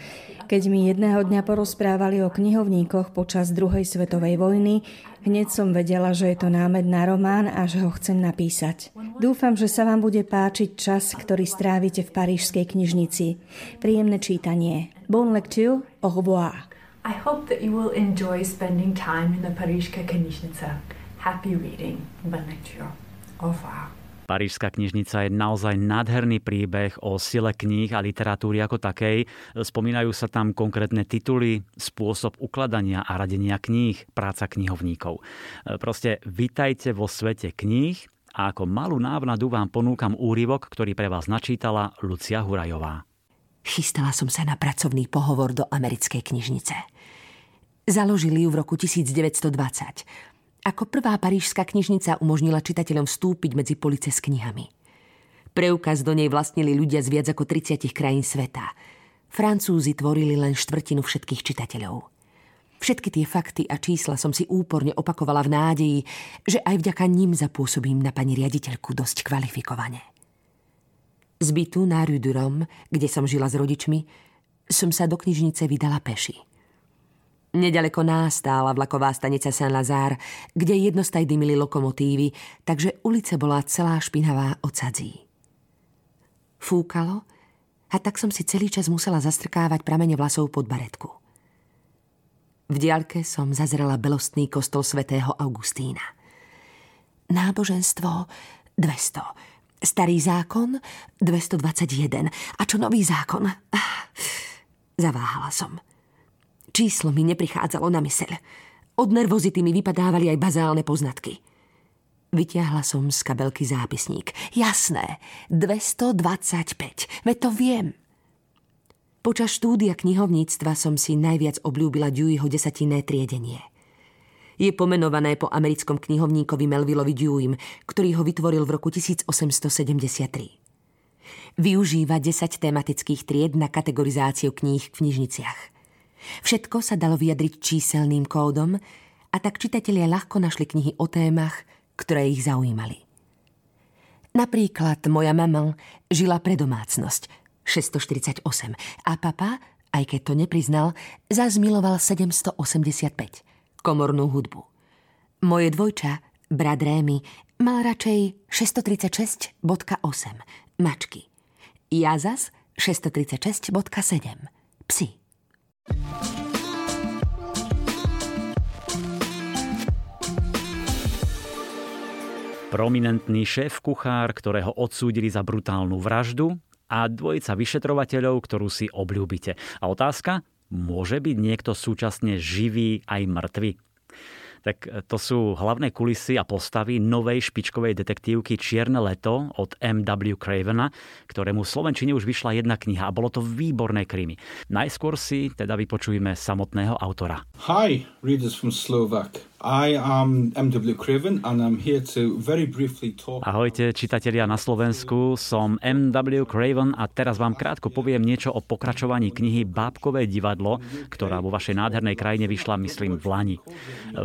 [SPEAKER 5] Keď mi jedného dňa porozprávali o knihovníkoch počas druhej svetovej vojny, hneď som vedela, že je to námed na román a že ho chcem napísať. Dúfam, že sa vám bude páčiť čas, ktorý strávite v parížskej knižnici. Príjemné čítanie. Bon lecture, au revoir.
[SPEAKER 4] I hope that you will enjoy spending time in the Parížska knižnica. Happy reading. Bon lecture. Au revoir.
[SPEAKER 2] Parížská knižnica je naozaj nádherný príbeh o sile kníh a literatúry ako takej. Spomínajú sa tam konkrétne tituly, spôsob ukladania a radenia kníh, práca knihovníkov. Proste vitajte vo svete kníh a ako malú návnadu vám ponúkam úryvok, ktorý pre vás načítala Lucia Hurajová.
[SPEAKER 6] Chystala som sa na pracovný pohovor do americkej knižnice. Založili ju v roku 1920 ako prvá parížská knižnica umožnila čitateľom vstúpiť medzi police s knihami. Preukaz do nej vlastnili ľudia z viac ako 30 krajín sveta. Francúzi tvorili len štvrtinu všetkých čitateľov. Všetky tie fakty a čísla som si úporne opakovala v nádeji, že aj vďaka ním zapôsobím na pani riaditeľku dosť kvalifikovane. Z bytu na Rudurom, kde som žila s rodičmi, som sa do knižnice vydala peši. Nedaleko nás stála vlaková stanica Saint-Lazare, kde jednostaj dymili lokomotívy, takže ulica bola celá špinavá od sadzí. Fúkalo a tak som si celý čas musela zastrkávať pramene vlasov pod baretku. V diaľke som zazrela belostný kostol svätého Augustína. Náboženstvo 200. Starý zákon 221. A čo nový zákon? Ah, zaváhala som. Číslo mi neprichádzalo na myseľ. Od nervozity mi vypadávali aj bazálne poznatky. Vytiahla som z kabelky zápisník. Jasné, 225. Veď to viem. Počas štúdia knihovníctva som si najviac obľúbila Deweyho desatinné triedenie. Je pomenované po americkom knihovníkovi Melvillovi Deweyim, ktorý ho vytvoril v roku 1873. Využíva 10 tematických tried na kategorizáciu kníh v knižniciach. Všetko sa dalo vyjadriť číselným kódom a tak čitatelia ľahko našli knihy o témach, ktoré ich zaujímali. Napríklad moja mama žila pre domácnosť 648 a papa, aj keď to nepriznal, zazmiloval 785 komornú hudbu. Moje dvojča, brat Rémy, mal radšej 636.8 mačky. Ja zas 636.7 psy.
[SPEAKER 2] Prominentný šéf kuchár, ktorého odsúdili za brutálnu vraždu a dvojica vyšetrovateľov, ktorú si obľúbite. A otázka? Môže byť niekto súčasne živý aj mŕtvy? Tak to sú hlavné kulisy a postavy novej špičkovej detektívky Čierne leto od M.W. Cravena, ktorému v Slovenčine už vyšla jedna kniha a bolo to výborné krimi. Najskôr si teda vypočujeme samotného autora.
[SPEAKER 7] Hi, readers from Slovak.
[SPEAKER 2] Ahojte, čitatelia na Slovensku, som MW Craven a teraz vám krátko poviem niečo o pokračovaní knihy Bábkové divadlo, ktorá vo vašej nádhernej krajine vyšla, myslím, v Lani.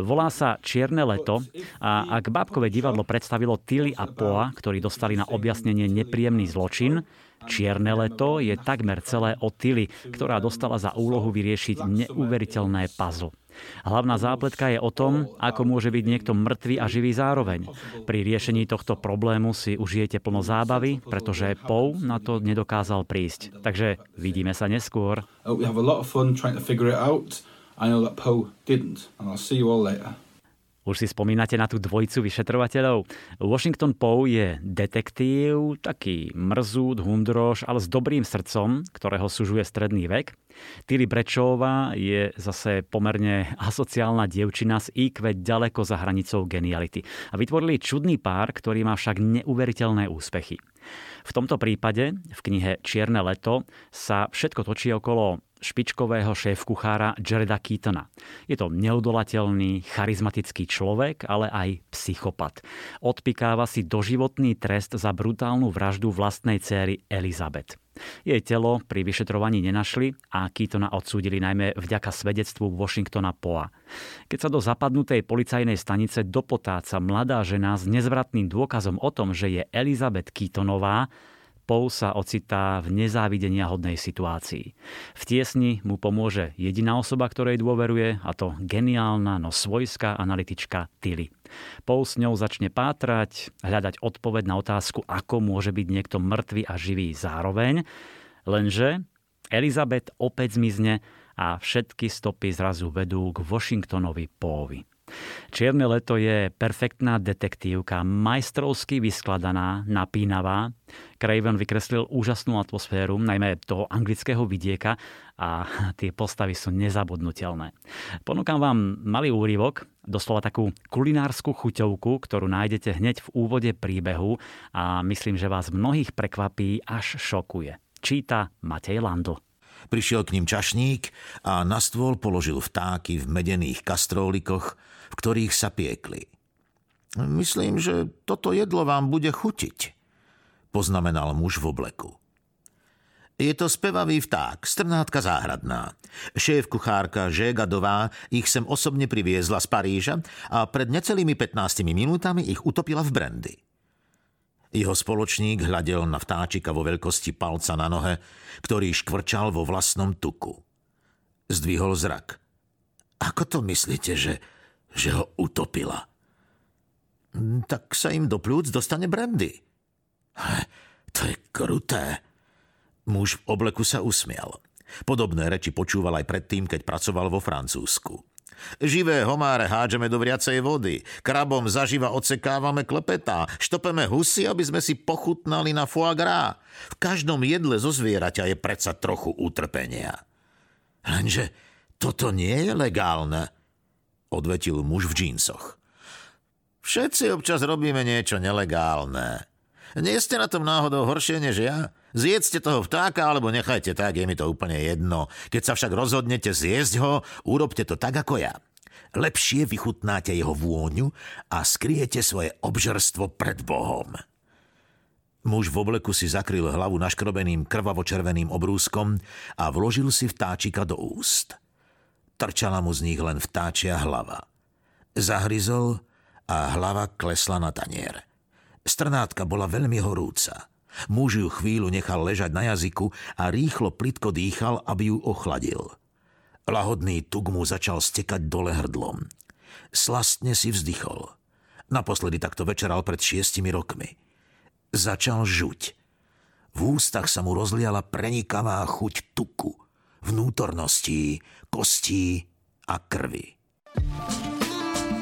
[SPEAKER 2] Volá sa Čierne leto a ak Bábkové divadlo predstavilo Tilly a Poa, ktorí dostali na objasnenie nepríjemný zločin, Čierne leto je takmer celé o Tilly, ktorá dostala za úlohu vyriešiť neuveriteľné puzzle. Hlavná zápletka je o tom, ako môže byť niekto mŕtvý a živý zároveň. Pri riešení tohto problému si užijete plno zábavy, pretože Poe na to nedokázal prísť. Takže vidíme sa neskôr. Later. Už si spomínate na tú dvojicu vyšetrovateľov? Washington Poe je detektív, taký mrzút, hundroš, ale s dobrým srdcom, ktorého sužuje stredný vek. Tilly Brečová je zase pomerne asociálna dievčina z IQ ďaleko za hranicou geniality. A vytvorili čudný pár, ktorý má však neuveriteľné úspechy. V tomto prípade, v knihe Čierne leto, sa všetko točí okolo špičkového šéf-kuchára Jareda Keatona. Je to neodolateľný, charizmatický človek, ale aj psychopat. Odpikáva si doživotný trest za brutálnu vraždu vlastnej céry Elizabeth. Jej telo pri vyšetrovaní nenašli a Keatona odsúdili najmä vďaka svedectvu Washingtona Poa. Keď sa do zapadnutej policajnej stanice dopotáca mladá žena s nezvratným dôkazom o tom, že je Elizabeth Keatonová, Poe sa ocitá v nezávidenia hodnej situácii. V tiesni mu pomôže jediná osoba, ktorej dôveruje, a to geniálna, no svojská analytička Tilly. Poe s ňou začne pátrať, hľadať odpoveď na otázku, ako môže byť niekto mŕtvy a živý zároveň, lenže Elizabeth opäť zmizne a všetky stopy zrazu vedú k Washingtonovi Poevi. Čierne leto je perfektná detektívka, majstrovsky vyskladaná, napínavá. Craven vykreslil úžasnú atmosféru, najmä toho anglického vidieka a tie postavy sú nezabudnutelné. Ponúkam vám malý úryvok, doslova takú kulinárskú chuťovku, ktorú nájdete hneď v úvode príbehu a myslím, že vás mnohých prekvapí až šokuje. Číta Matej Landl.
[SPEAKER 8] Prišiel k ním čašník a na stôl položil vtáky v medených kastrólikoch, v ktorých sa piekli. Myslím, že toto jedlo vám bude chutiť, poznamenal muž v obleku. Je to spevavý vták, strnátka záhradná. Šéf kuchárka Žégadová ich sem osobne priviezla z Paríža a pred necelými 15 minútami ich utopila v brandy. Jeho spoločník hľadel na vtáčika vo veľkosti palca na nohe, ktorý škvrčal vo vlastnom tuku. Zdvihol zrak. Ako to myslíte, že, že ho utopila? Tak sa im do plúc dostane brandy. To je kruté. Muž v obleku sa usmial. Podobné reči počúval aj predtým, keď pracoval vo Francúzsku. Živé homáre hádžeme do vriacej vody, krabom zaživa odsekávame klepetá, štopeme husy, aby sme si pochutnali na foie gras. V každom jedle zo zvieraťa je predsa trochu utrpenia. Lenže toto nie je legálne, odvetil muž v džínsoch. Všetci občas robíme niečo nelegálne. Nie ste na tom náhodou horšie než ja? Zjedzte toho vtáka alebo nechajte tak, je mi to úplne jedno. Keď sa však rozhodnete zjesť ho, urobte to tak ako ja. Lepšie vychutnáte jeho vôňu a skriete svoje obžerstvo pred Bohom. Muž v obleku si zakryl hlavu naškrobeným krvavo-červeným obrúskom a vložil si vtáčika do úst. Trčala mu z nich len vtáčia hlava. Zahryzol a hlava klesla na tanier. Strnátka bola veľmi horúca. Muž ju chvíľu nechal ležať na jazyku a rýchlo plitko dýchal, aby ju ochladil. Lahodný tuk mu začal stekať dole hrdlom. Slastne si vzdychol. Naposledy takto večeral pred šiestimi rokmi. Začal žuť. V ústach sa mu rozliala prenikavá chuť tuku, vnútorností, kostí a krvi.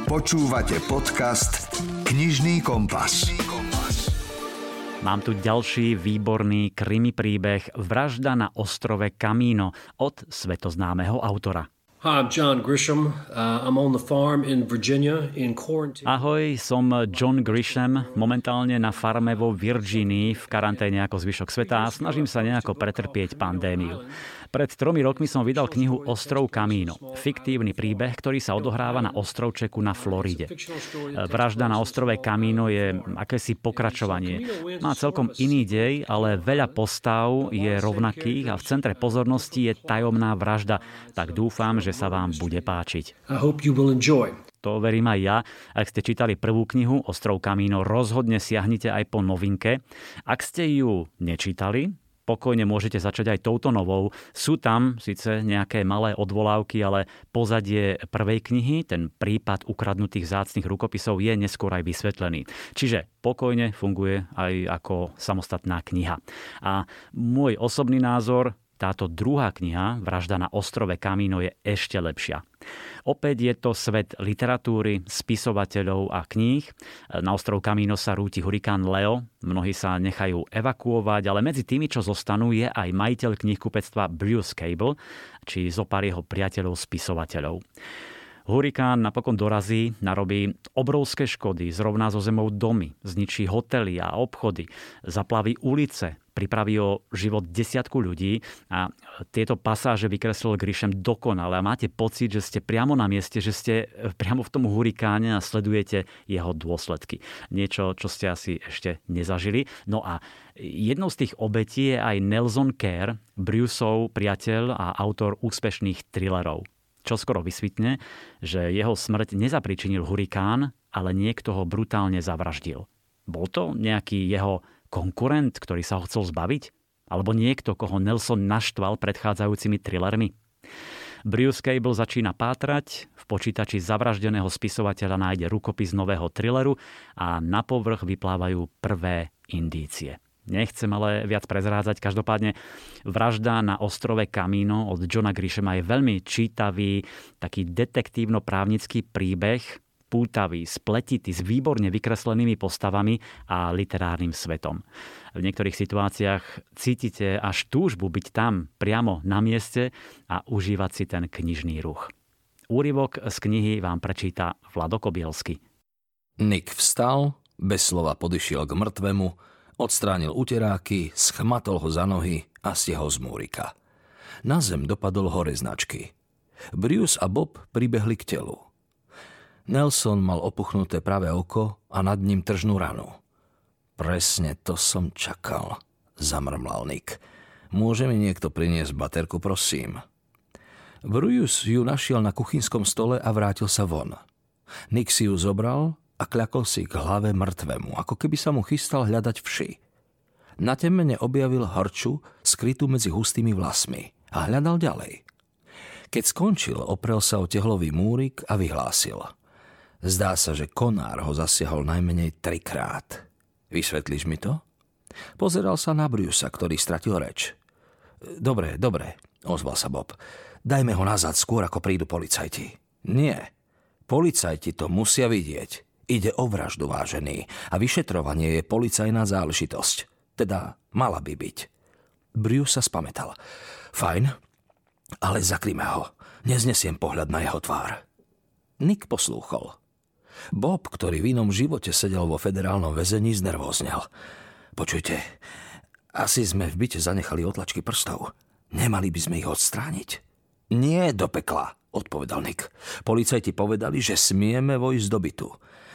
[SPEAKER 1] Počúvate podcast Knižný kompas.
[SPEAKER 2] Mám tu ďalší výborný krimi príbeh Vražda na ostrove Camino od svetoznámeho autora.
[SPEAKER 9] Uh.
[SPEAKER 2] Ahoj, som John Grisham, momentálne na farme vo Virginii v karanténe ako zvyšok sveta a snažím sa nejako pretrpieť pandémiu. Pred tromi rokmi som vydal knihu Ostrov Camino. Fiktívny príbeh, ktorý sa odohráva na ostrovčeku na Floride. Vražda na ostrove Camino je akési pokračovanie. Má celkom iný dej, ale veľa postav je rovnakých a v centre pozornosti je tajomná vražda. Tak dúfam, že sa vám bude páčiť. To verím aj ja. Ak ste čítali prvú knihu Ostrov Camino, rozhodne siahnite aj po novinke. Ak ste ju nečítali, pokojne môžete začať aj touto novou. Sú tam síce nejaké malé odvolávky, ale pozadie prvej knihy, ten prípad ukradnutých zácných rukopisov je neskôr aj vysvetlený. Čiže pokojne funguje aj ako samostatná kniha. A môj osobný názor, táto druhá kniha, Vražda na ostrove Kamíno, je ešte lepšia. Opäť je to svet literatúry, spisovateľov a kníh. Na ostrov Kamíno sa rúti hurikán Leo, mnohí sa nechajú evakuovať, ale medzi tými, čo zostanú, je aj majiteľ knihkupectva Bruce Cable, či zopár jeho priateľov spisovateľov. Hurikán napokon dorazí, narobí obrovské škody, zrovná zo zemou domy, zničí hotely a obchody, zaplaví ulice, pripraví o život desiatku ľudí a tieto pasáže vykreslil Grisham dokonale a máte pocit, že ste priamo na mieste, že ste priamo v tom hurikáne a sledujete jeho dôsledky. Niečo, čo ste asi ešte nezažili. No a jednou z tých obetí je aj Nelson Kerr, Bruceov priateľ a autor úspešných thrillerov. Čo skoro vysvitne, že jeho smrť nezapričinil hurikán, ale niekto ho brutálne zavraždil. Bol to nejaký jeho konkurent, ktorý sa ho chcel zbaviť? Alebo niekto, koho Nelson naštval predchádzajúcimi thrillermi? Bruce Cable začína pátrať, v počítači zavraždeného spisovateľa nájde rukopis nového thrilleru a na povrch vyplávajú prvé indície. Nechcem ale viac prezrádzať. Každopádne vražda na ostrove Camino od Johna Grishama je veľmi čítavý, taký detektívno-právnický príbeh, pútavý, spletitý, s výborne vykreslenými postavami a literárnym svetom. V niektorých situáciách cítite až túžbu byť tam, priamo na mieste a užívať si ten knižný ruch. Úryvok z knihy vám prečíta Vlado Kobielsky.
[SPEAKER 10] Nick vstal, bez slova podišiel k mŕtvemu, odstránil uteráky, schmatol ho za nohy a stiehol z múrika. Na zem dopadol hore značky. Bruce a Bob pribehli k telu. Nelson mal opuchnuté pravé oko a nad ním tržnú ranu. Presne to som čakal, zamrmlal Nick. Môže mi niekto priniesť baterku, prosím? Bruce ju našiel na kuchynskom stole a vrátil sa von. Nick si ju zobral a kľakol si k hlave mŕtvemu, ako keby sa mu chystal hľadať vši. Na temene objavil hrču, skrytú medzi hustými vlasmi a hľadal ďalej. Keď skončil, oprel sa o tehlový múrik a vyhlásil. Zdá sa, že konár ho zasiahol najmenej trikrát. Vysvetlíš mi to? Pozeral sa na Brusa, ktorý stratil reč. Dobre, dobre, ozval sa Bob. Dajme ho nazad skôr, ako prídu policajti. Nie. Policajti to musia vidieť. Ide o vraždu, vážený, a vyšetrovanie je policajná záležitosť. Teda mala by byť. Bruce sa spametal. Fajn, ale zakrime ho. Neznesiem pohľad na jeho tvár. Nick poslúchol. Bob, ktorý v inom živote sedel vo federálnom väzení, znervóznel. Počujte, asi sme v byte zanechali otlačky prstov. Nemali by sme ich odstrániť? Nie do pekla, odpovedal Nick. Policajti povedali, že smieme vojsť do bytu.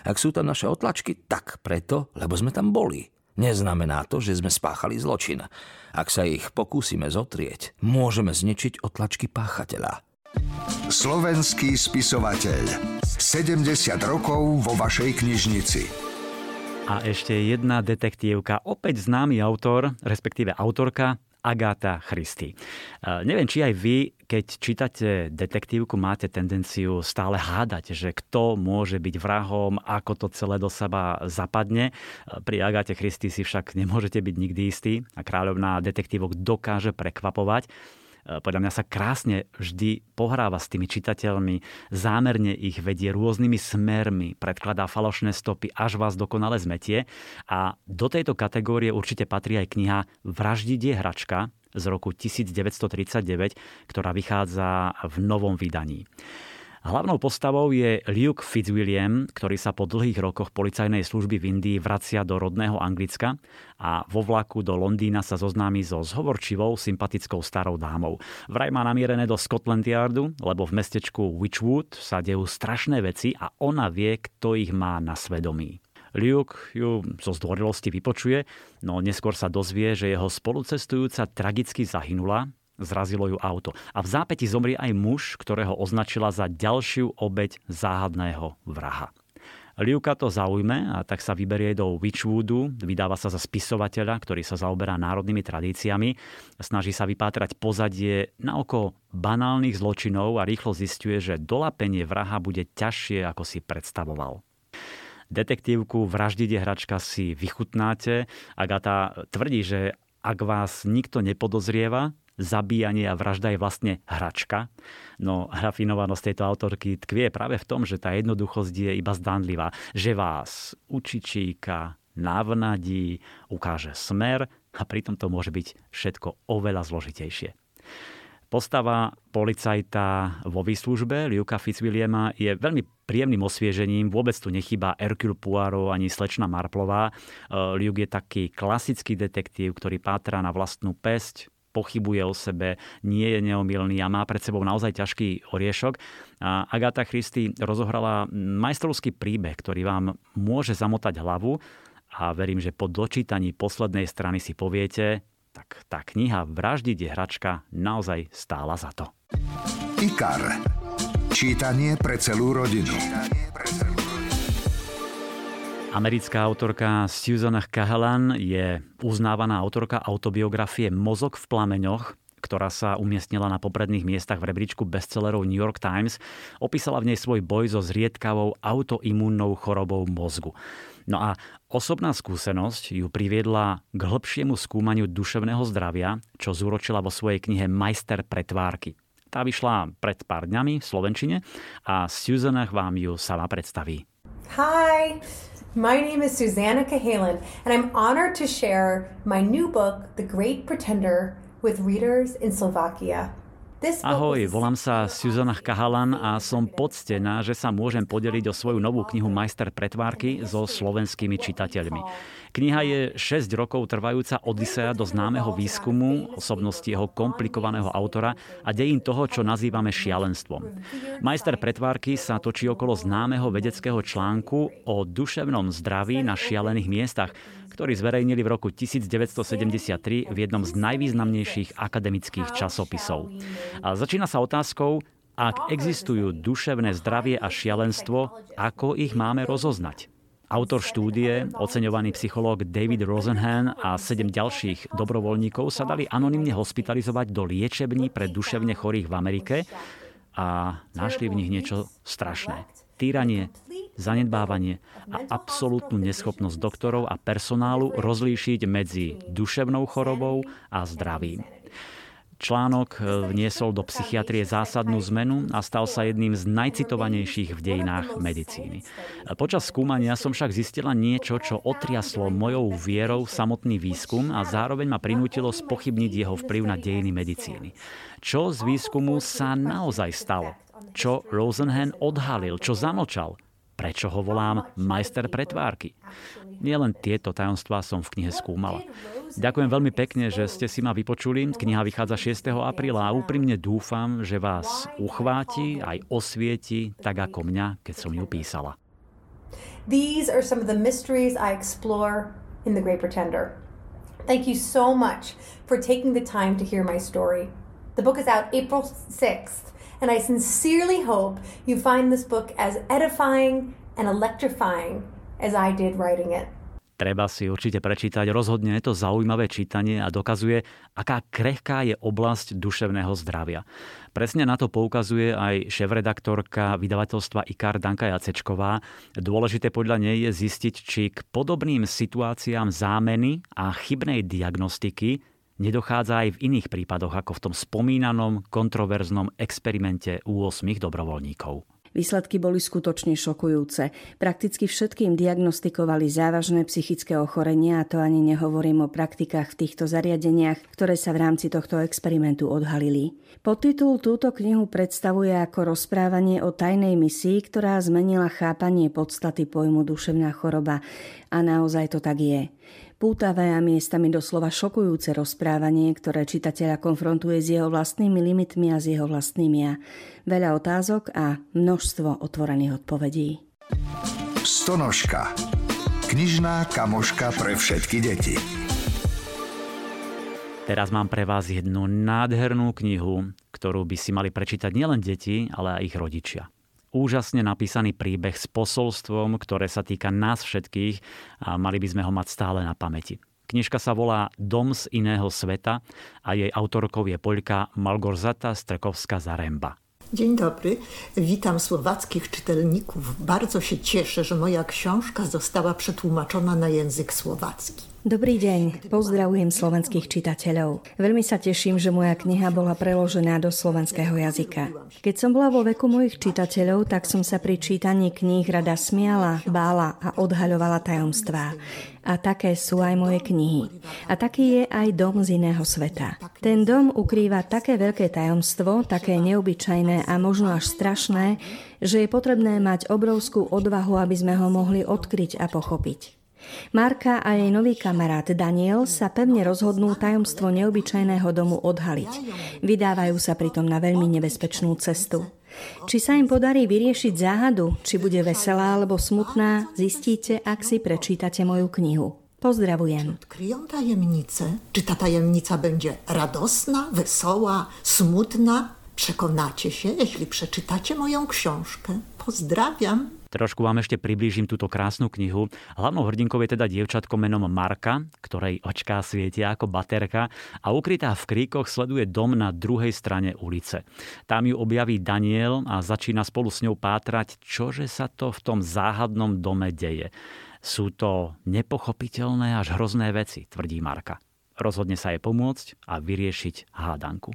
[SPEAKER 10] Ak sú tam naše otlačky, tak preto, lebo sme tam boli. Neznamená to, že sme spáchali zločin. Ak sa ich pokúsime zotrieť, môžeme zničiť otlačky páchateľa.
[SPEAKER 1] Slovenský spisovateľ. 70 rokov vo vašej knižnici.
[SPEAKER 2] A ešte jedna detektívka, opäť známy autor, respektíve autorka, Agáta Christy. Neviem, či aj vy, keď čítate detektívku, máte tendenciu stále hádať, že kto môže byť vrahom, ako to celé do seba zapadne. Pri Agáte Christy si však nemôžete byť nikdy istý a kráľovná detektívok dokáže prekvapovať. Eh, podľa mňa sa krásne vždy pohráva s tými čitateľmi, zámerne ich vedie rôznymi smermi, predkladá falošné stopy, až vás dokonale zmetie. A do tejto kategórie určite patrí aj kniha Vraždidie hračka z roku 1939, ktorá vychádza v novom vydaní. Hlavnou postavou je Luke Fitzwilliam, ktorý sa po dlhých rokoch policajnej služby v Indii vracia do rodného Anglicka a vo vlaku do Londýna sa zoznámi so zhovorčivou, sympatickou starou dámou. Vraj má namierené do Scotland Yardu, lebo v mestečku Witchwood sa dejú strašné veci a ona vie, kto ich má na svedomí. Luke ju zo zdvorilosti vypočuje, no neskôr sa dozvie, že jeho spolucestujúca tragicky zahynula zrazilo ju auto. A v zápäti zomrie aj muž, ktorého označila za ďalšiu obeď záhadného vraha. Liuka to zaujme a tak sa vyberie do Witchwoodu, vydáva sa za spisovateľa, ktorý sa zaoberá národnými tradíciami, snaží sa vypátrať pozadie na oko banálnych zločinov a rýchlo zistuje, že dolapenie vraha bude ťažšie, ako si predstavoval. Detektívku Vraždide hračka si vychutnáte. Agata tvrdí, že ak vás nikto nepodozrieva, zabíjanie a vražda je vlastne hračka. No rafinovanosť tejto autorky tkvie práve v tom, že tá jednoduchosť je iba zdánlivá. Že vás učičíka, navnadí, ukáže smer a pritom to môže byť všetko oveľa zložitejšie. Postava policajta vo výslužbe Liuka Fitzwilliama je veľmi príjemným osviežením. Vôbec tu nechýba Hercule Poirot ani slečna Marplová. Liuk je taký klasický detektív, ktorý pátra na vlastnú pesť, pochybuje o sebe, nie je neomilný a má pred sebou naozaj ťažký oriešok. A Agáta Christy rozohrala majstrovský príbeh, ktorý vám môže zamotať hlavu a verím, že po dočítaní poslednej strany si poviete, tak tá kniha Vraždiť je hračka naozaj stála za to.
[SPEAKER 1] IKAR. Čítanie pre celú rodinu.
[SPEAKER 2] Americká autorka Susan Cahalan je uznávaná autorka autobiografie Mozog v plameňoch, ktorá sa umiestnila na popredných miestach v rebríčku bestsellerov New York Times, opísala v nej svoj boj so zriedkavou autoimúnnou chorobou mozgu. No a osobná skúsenosť ju priviedla k hĺbšiemu skúmaniu duševného zdravia, čo zúročila vo svojej knihe Majster pretvárky. Tá vyšla pred pár dňami v Slovenčine a Susan vám ju sama predstaví.
[SPEAKER 11] Hi! My name is Susanna Cahalan, and I'm honored to share my new book, The Great Pretender, with readers in Slovakia.
[SPEAKER 2] Ahoj, volám sa Suzana Kahalan a som poctená, že sa môžem podeliť o svoju novú knihu Majster pretvárky so slovenskými čitateľmi. Kniha je 6 rokov trvajúca odisea do známeho výskumu osobnosti jeho komplikovaného autora a dejín toho, čo nazývame šialenstvom. Majster pretvárky sa točí okolo známeho vedeckého článku o duševnom zdraví na šialených miestach, ktorý zverejnili v roku 1973 v jednom z najvýznamnejších akademických časopisov. A začína sa otázkou, ak existujú duševné zdravie a šialenstvo, ako ich máme rozoznať? Autor štúdie, oceňovaný psychológ David Rosenhan a sedem ďalších dobrovoľníkov sa dali anonymne hospitalizovať do liečební pre duševne chorých v Amerike a našli v nich niečo strašné. Týranie, zanedbávanie a absolútnu neschopnosť doktorov a personálu rozlíšiť medzi duševnou chorobou a zdravím. Článok eh, vniesol do psychiatrie zásadnú zmenu a stal sa jedným z najcitovanejších v dejinách medicíny. Počas skúmania som však zistila niečo, čo otriaslo mojou vierou v samotný výskum a zároveň ma prinútilo spochybniť jeho vplyv na dejiny medicíny. Čo z výskumu sa naozaj stalo? Čo Rosenhan odhalil? Čo zamlčal? Prečo ho volám majster pretvárky? Nielen tieto tajomstvá som v knihe skúmala. Ďakujem veľmi pekne, že ste si ma vypočuli. Kniha vychádza 6. apríla a úprimne dúfam, že vás uchváti aj osvieti, tak ako mňa, keď som ju písala.
[SPEAKER 11] These are some of the mysteries I explore in The Great Pretender. Thank you so much for taking the time to hear my story. The book is out April 6th and I sincerely hope you find this book as edifying and electrifying as I did writing it.
[SPEAKER 2] Treba si určite prečítať, rozhodne je to zaujímavé čítanie a dokazuje, aká krehká je oblasť duševného zdravia. Presne na to poukazuje aj šéf-redaktorka vydavateľstva IKAR Danka Jacečková. Dôležité podľa nej je zistiť, či k podobným situáciám zámeny a chybnej diagnostiky nedochádza aj v iných prípadoch, ako v tom spomínanom kontroverznom experimente u 8 dobrovoľníkov.
[SPEAKER 5] Výsledky boli skutočne šokujúce. Prakticky všetkým diagnostikovali závažné psychické ochorenia a to ani nehovorím o praktikách v týchto zariadeniach, ktoré sa v rámci tohto experimentu odhalili. Podtitul túto knihu predstavuje ako rozprávanie o tajnej misii, ktorá zmenila chápanie podstaty pojmu duševná choroba. A naozaj to tak je. Pútavé a miestami doslova šokujúce rozprávanie, ktoré čitateľa konfrontuje s jeho vlastnými limitmi a s jeho vlastným ja. Veľa otázok a množstvo otvorených odpovedí.
[SPEAKER 1] Stonožka. Knižná kamoška pre všetky deti.
[SPEAKER 2] Teraz mám pre vás jednu nádhernú knihu, ktorú by si mali prečítať nielen deti, ale aj ich rodičia úžasne napísaný príbeh s posolstvom, ktoré sa týka nás všetkých a mali by sme ho mať stále na pamäti. Knižka sa volá Dom z iného sveta a jej autorkou je Poľka Malgorzata Strekovská Zaremba.
[SPEAKER 12] Dzień dobry, witam słowackich czytelników. Bardzo się cieszę, że moja książka została przetłumaczona na język słowacki.
[SPEAKER 5] Dobrý deň, pozdravujem slovenských čitateľov. Veľmi sa teším, že moja kniha bola preložená do slovenského jazyka. Keď som bola vo veku mojich čitateľov, tak som sa pri čítaní kníh rada smiala, bála a odhaľovala tajomstvá. A také sú aj moje knihy. A taký je aj dom z iného sveta. Ten dom ukrýva také veľké tajomstvo, také neobyčajné a možno až strašné, že je potrebné mať obrovskú odvahu, aby sme ho mohli odkryť a pochopiť. Marka a jej nový kamarát Daniel sa pevne rozhodnú tajomstvo neobyčajného domu odhaliť. Vydávajú sa pritom na veľmi nebezpečnú cestu. Či sa im podarí vyriešiť záhadu, či bude veselá alebo smutná, zistíte, ak si prečítate moju knihu. Pozdravujem.
[SPEAKER 12] Odkryją tajemnicę. Czy ta tajemnica będzie radosna, wesoła, smutna? Przekonacie się, jeśli przeczytacie moją książkę. Pozdrawiam.
[SPEAKER 2] Trošku vám ešte priblížim túto krásnu knihu. Hlavnou hrdinkou je teda dievčatko menom Marka, ktorej očká svietia ako baterka a ukrytá v kríkoch sleduje dom na druhej strane ulice. Tam ju objaví Daniel a začína spolu s ňou pátrať, čože sa to v tom záhadnom dome deje. Sú to nepochopiteľné až hrozné veci, tvrdí Marka. Rozhodne sa jej pomôcť a vyriešiť hádanku.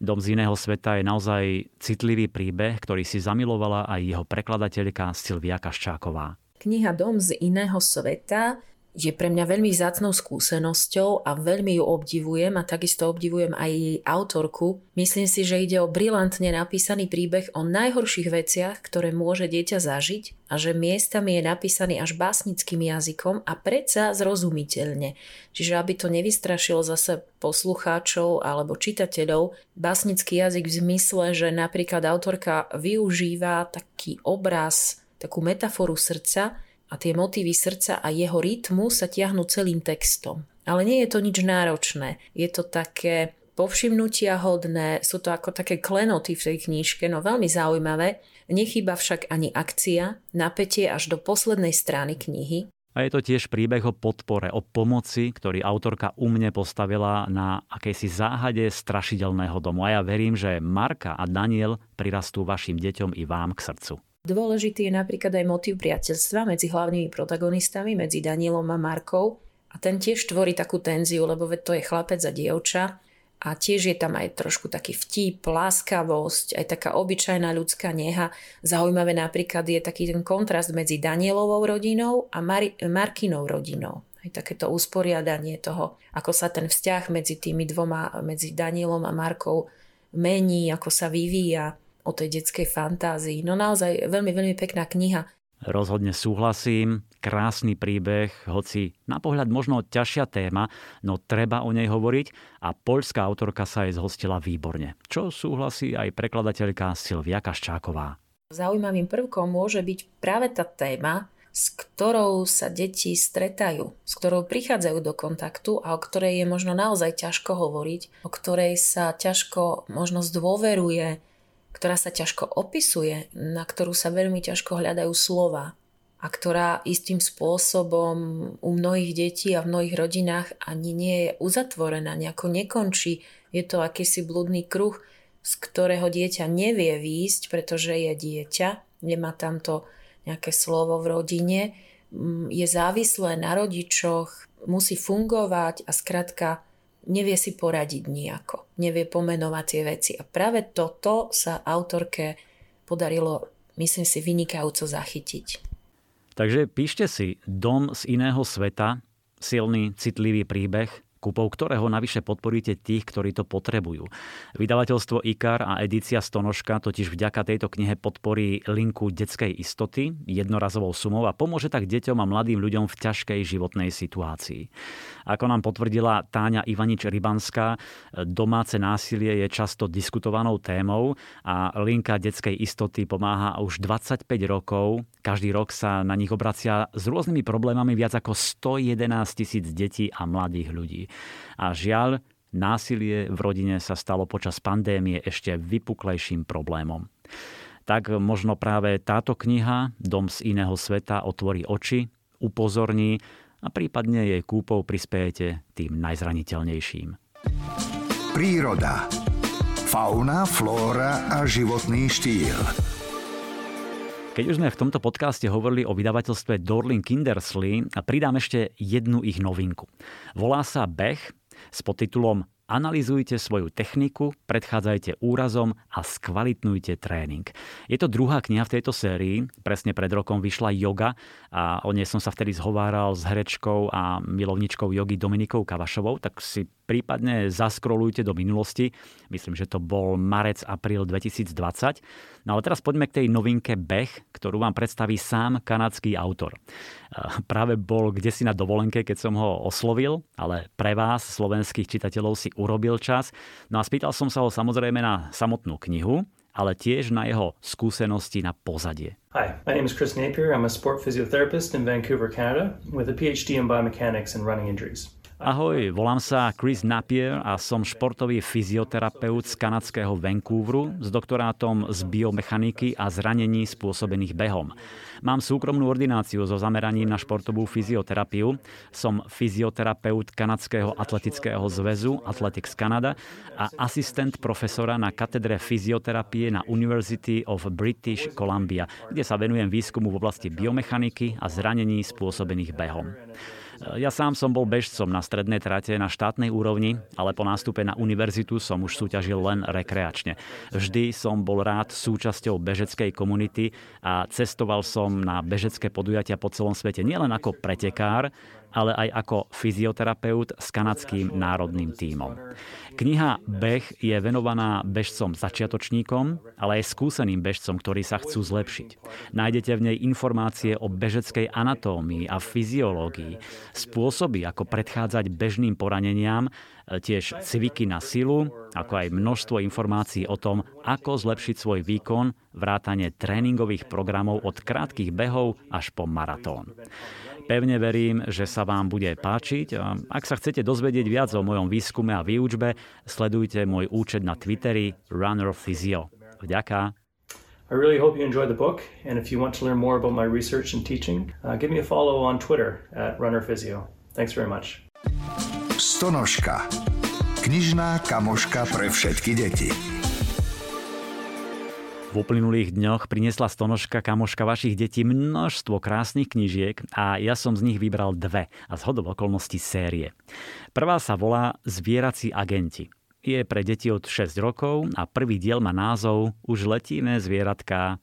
[SPEAKER 2] Dom z iného sveta je naozaj citlivý príbeh, ktorý si zamilovala aj jeho prekladateľka Silvia Kaščáková.
[SPEAKER 13] Kniha Dom z iného sveta je pre mňa veľmi vzácnou skúsenosťou a veľmi ju obdivujem a takisto obdivujem aj jej autorku. Myslím si, že ide o brilantne napísaný príbeh o najhorších veciach, ktoré môže dieťa zažiť a že miestami je napísaný až básnickým jazykom a predsa zrozumiteľne. Čiže aby to nevystrašilo zase poslucháčov alebo čitateľov, básnický jazyk v zmysle, že napríklad autorka využíva taký obraz, takú metaforu srdca, a tie motívy srdca a jeho rytmu sa tiahnu celým textom. Ale nie je to nič náročné. Je to také povšimnutia hodné, sú to ako také klenoty v tej knižke, no veľmi zaujímavé. Nechýba však ani akcia, napätie až do poslednej strany knihy.
[SPEAKER 2] A je to tiež príbeh o podpore, o pomoci, ktorý autorka u mne postavila na akejsi záhade strašidelného domu. A ja verím, že Marka a Daniel prirastú vašim deťom i vám k srdcu.
[SPEAKER 13] Dôležitý je napríklad aj motív priateľstva medzi hlavnými protagonistami, medzi Danielom a Markou. A ten tiež tvorí takú tenziu, lebo to je chlapec a dievča a tiež je tam aj trošku taký vtip, láskavosť, aj taká obyčajná ľudská neha. Zaujímavé napríklad je taký ten kontrast medzi Danielovou rodinou a Mar- Markinou rodinou. Aj takéto usporiadanie toho, ako sa ten vzťah medzi tými dvoma, medzi Danielom a Markou mení, ako sa vyvíja o tej detskej fantázii. No naozaj veľmi, veľmi pekná kniha.
[SPEAKER 2] Rozhodne súhlasím, krásny príbeh, hoci na pohľad možno ťažšia téma, no treba o nej hovoriť a poľská autorka sa jej zhostila výborne, čo súhlasí aj prekladateľka Silvia Kaščáková.
[SPEAKER 13] Zaujímavým prvkom môže byť práve tá téma, s ktorou sa deti stretajú, s ktorou prichádzajú do kontaktu a o ktorej je možno naozaj ťažko hovoriť, o ktorej sa ťažko možno zdôveruje, ktorá sa ťažko opisuje, na ktorú sa veľmi ťažko hľadajú slova a ktorá istým spôsobom u mnohých detí a v mnohých rodinách ani nie je uzatvorená, nejako nekončí. Je to akýsi blúdny kruh, z ktorého dieťa nevie výjsť, pretože je dieťa, nemá tamto nejaké slovo v rodine, je závislé na rodičoch, musí fungovať a skrátka nevie si poradiť nejako, nevie pomenovať tie veci. A práve toto sa autorke podarilo, myslím si, vynikajúco zachytiť.
[SPEAKER 2] Takže píšte si Dom z iného sveta, silný, citlivý príbeh, kúpou ktorého navyše podporíte tých, ktorí to potrebujú. Vydavateľstvo IKAR a edícia Stonožka totiž vďaka tejto knihe podporí linku detskej istoty jednorazovou sumou a pomôže tak deťom a mladým ľuďom v ťažkej životnej situácii. Ako nám potvrdila Táňa Ivanič-Rybanská, domáce násilie je často diskutovanou témou a linka detskej istoty pomáha už 25 rokov. Každý rok sa na nich obracia s rôznymi problémami viac ako 111 tisíc detí a mladých ľudí. A žiaľ, násilie v rodine sa stalo počas pandémie ešte vypuklejším problémom. Tak možno práve táto kniha Dom z iného sveta otvorí oči, upozorní a prípadne jej kúpou prispiejete tým najzraniteľnejším.
[SPEAKER 1] Príroda. Fauna, flóra a životný štýl.
[SPEAKER 2] Keď už sme v tomto podcaste hovorili o vydavateľstve Dorling Kindersley, pridám ešte jednu ich novinku. Volá sa Bech s podtitulom Analizujte svoju techniku, predchádzajte úrazom a skvalitnujte tréning. Je to druhá kniha v tejto sérii. Presne pred rokom vyšla Yoga a o nej som sa vtedy zhováral s herečkou a milovničkou jogy Dominikou Kavašovou, tak si prípadne zaskrolujte do minulosti. Myslím, že to bol marec, apríl 2020. No ale teraz poďme k tej novinke Bech, ktorú vám predstaví sám kanadský autor. Práve bol kde si na dovolenke, keď som ho oslovil, ale pre vás, slovenských čitateľov, si urobil čas. No a spýtal som sa ho samozrejme na samotnú knihu, ale tiež na jeho skúsenosti na pozadie.
[SPEAKER 14] Hi, my name is Chris Napier. I'm a sport physiotherapist in Vancouver, Canada, with a PhD in biomechanics and running injuries.
[SPEAKER 2] Ahoj, volám sa Chris Napier a som športový fyzioterapeut z kanadského Vancouveru s doktorátom z biomechaniky a zranení spôsobených behom. Mám súkromnú ordináciu so zameraním na športovú fyzioterapiu. Som fyzioterapeut Kanadského atletického zväzu Athletics Canada a asistent profesora na katedre fyzioterapie na University of British Columbia, kde sa venujem výskumu v oblasti biomechaniky a zranení spôsobených behom. Ja sám som bol bežcom na strednej trate na štátnej úrovni, ale po nástupe na univerzitu som už súťažil len rekreačne. Vždy som bol rád súčasťou bežeckej komunity a cestoval som na bežecké podujatia po celom svete nielen ako pretekár, ale aj ako fyzioterapeut s kanadským národným tímom. Kniha Beh je venovaná bežcom začiatočníkom, ale aj skúseným bežcom, ktorí sa chcú zlepšiť. Nájdete v nej informácie o bežeckej anatómii a fyziológii, spôsoby, ako predchádzať bežným poraneniam, tiež cviky na silu, ako aj množstvo informácií o tom, ako zlepšiť svoj výkon, vrátane tréningových programov od krátkých behov až po maratón. Pevne verím, že sa vám bude páčiť. Ak sa chcete dozvedieť viac o mojom výskume a výučbe, sledujte môj účet na Twitteri Runner Physio. Vďaka.
[SPEAKER 14] I really hope you enjoy the book, and if you want to learn more about my research and teaching, uh, give me a follow on Twitter at Runner Physio. Thanks very much.
[SPEAKER 1] Stonožka. Knižná kamoška pre všetky deti.
[SPEAKER 2] V uplynulých dňoch priniesla Stonožka kamoška vašich detí množstvo krásnych knižiek a ja som z nich vybral dve a zhodov okolností série. Prvá sa volá Zvierací agenti. Je pre deti od 6 rokov a prvý diel má názov Už letíme zvieratka.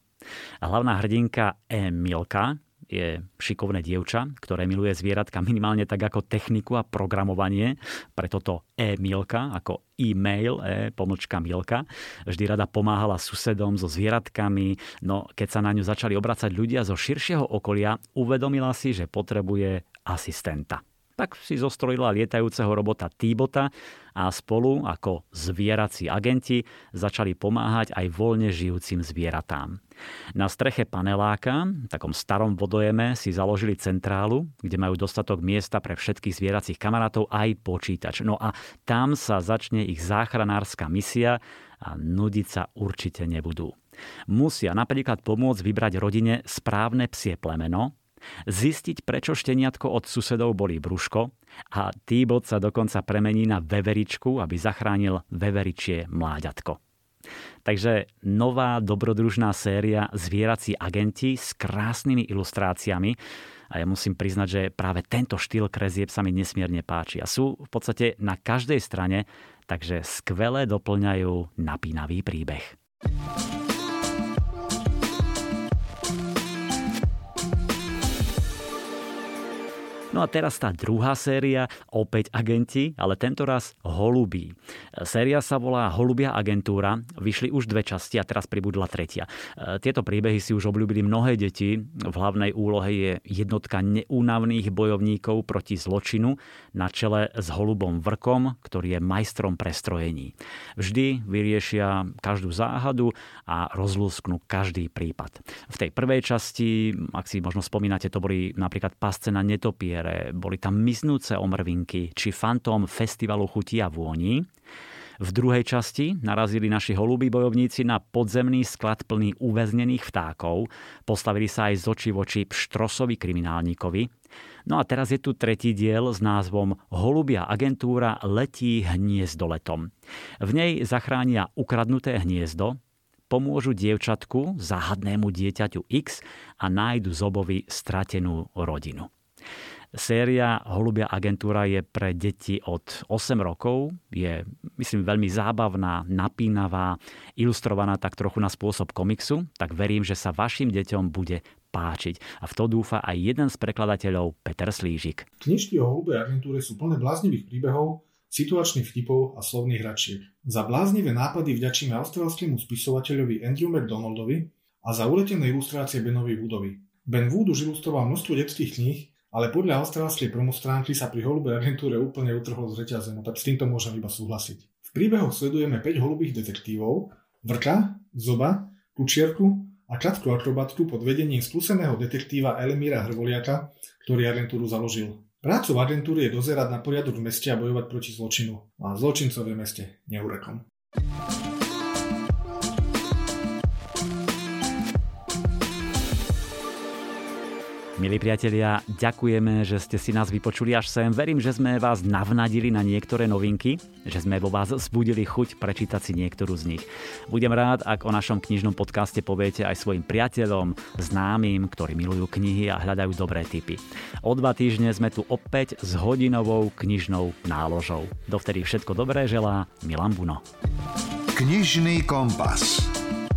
[SPEAKER 2] A hlavná hrdinka Emilka je šikovné dievča, ktoré miluje zvieratka minimálne tak ako techniku a programovanie, preto to e-milka, ako e-mail, e, pomlčka Milka. Vždy rada pomáhala susedom so zvieratkami, no keď sa na ňu začali obracať ľudia zo širšieho okolia, uvedomila si, že potrebuje asistenta. Tak si zostrojila lietajúceho robota T-bota a spolu ako zvierací agenti začali pomáhať aj voľne žijúcim zvieratám. Na streche paneláka, takom starom vodojeme, si založili centrálu, kde majú dostatok miesta pre všetkých zvieracích kamarátov aj počítač. No a tam sa začne ich záchranárska misia a nudiť sa určite nebudú. Musia napríklad pomôcť vybrať rodine správne psie plemeno, zistiť, prečo šteniatko od susedov boli brúško a Týbot sa dokonca premení na veveričku, aby zachránil veveričie mláďatko. Takže nová dobrodružná séria Zvierací agenti s krásnymi ilustráciami a ja musím priznať, že práve tento štýl krezieb sa mi nesmierne páči a sú v podstate na každej strane, takže skvele doplňajú napínavý príbeh. No a teraz tá druhá séria, opäť agenti, ale tento raz holubí. Séria sa volá Holubia agentúra, vyšli už dve časti a teraz pribudla tretia. E, tieto príbehy si už obľúbili mnohé deti. V hlavnej úlohe je jednotka neúnavných bojovníkov proti zločinu na čele s holubom Vrkom, ktorý je majstrom prestrojení. Vždy vyriešia každú záhadu a rozlúsknú každý prípad. V tej prvej časti, ak si možno spomínate, to boli napríklad pasce na netopie, premiére, boli tam miznúce omrvinky či fantóm festivalu chutí a vôni. V druhej časti narazili naši holubí bojovníci na podzemný sklad plný uväznených vtákov, postavili sa aj z očí voči pštrosovi kriminálníkovi. No a teraz je tu tretí diel s názvom Holubia agentúra letí hniezdo letom. V nej zachránia ukradnuté hniezdo, pomôžu dievčatku, záhadnému dieťaťu X a nájdu zobovi stratenú rodinu. Séria Holubia agentúra je pre deti od 8 rokov. Je, myslím, veľmi zábavná, napínavá, ilustrovaná tak trochu na spôsob komiksu. Tak verím, že sa vašim deťom bude páčiť. A v to dúfa aj jeden z prekladateľov, Peter Slížik.
[SPEAKER 15] Knižky o Holubej agentúre sú plné bláznivých príbehov, situačných vtipov a slovných hračiek. Za bláznivé nápady vďačíme austrálskému spisovateľovi Andrew McDonaldovi a za uletené ilustrácie Benovi Woodovi. Ben Wood už ilustroval množstvo detských kníh, ale podľa austrálskej promostránky sa pri holubej agentúre úplne utrhol z reťaze, no tak s týmto môžem iba súhlasiť. V príbehoch sledujeme 5 holubých detektívov, Vrka, Zoba, Kučierku a Katku akrobatku pod vedením skúseného detektíva Elimíra Hrvoliaka, ktorý agentúru založil. Prácou agentúry je dozerať na poriadok v meste a bojovať proti zločinu. A zločincov v meste neurekom.
[SPEAKER 2] Milí priatelia, ďakujeme, že ste si nás vypočuli až sem. Verím, že sme vás navnadili na niektoré novinky, že sme vo vás zbudili chuť prečítať si niektorú z nich. Budem rád, ak o našom knižnom podcaste poviete aj svojim priateľom, známym, ktorí milujú knihy a hľadajú dobré tipy. O dva týždne sme tu opäť s hodinovou knižnou náložou. Dovtedy všetko dobré želá Milan Buno.
[SPEAKER 1] Knižný kompas.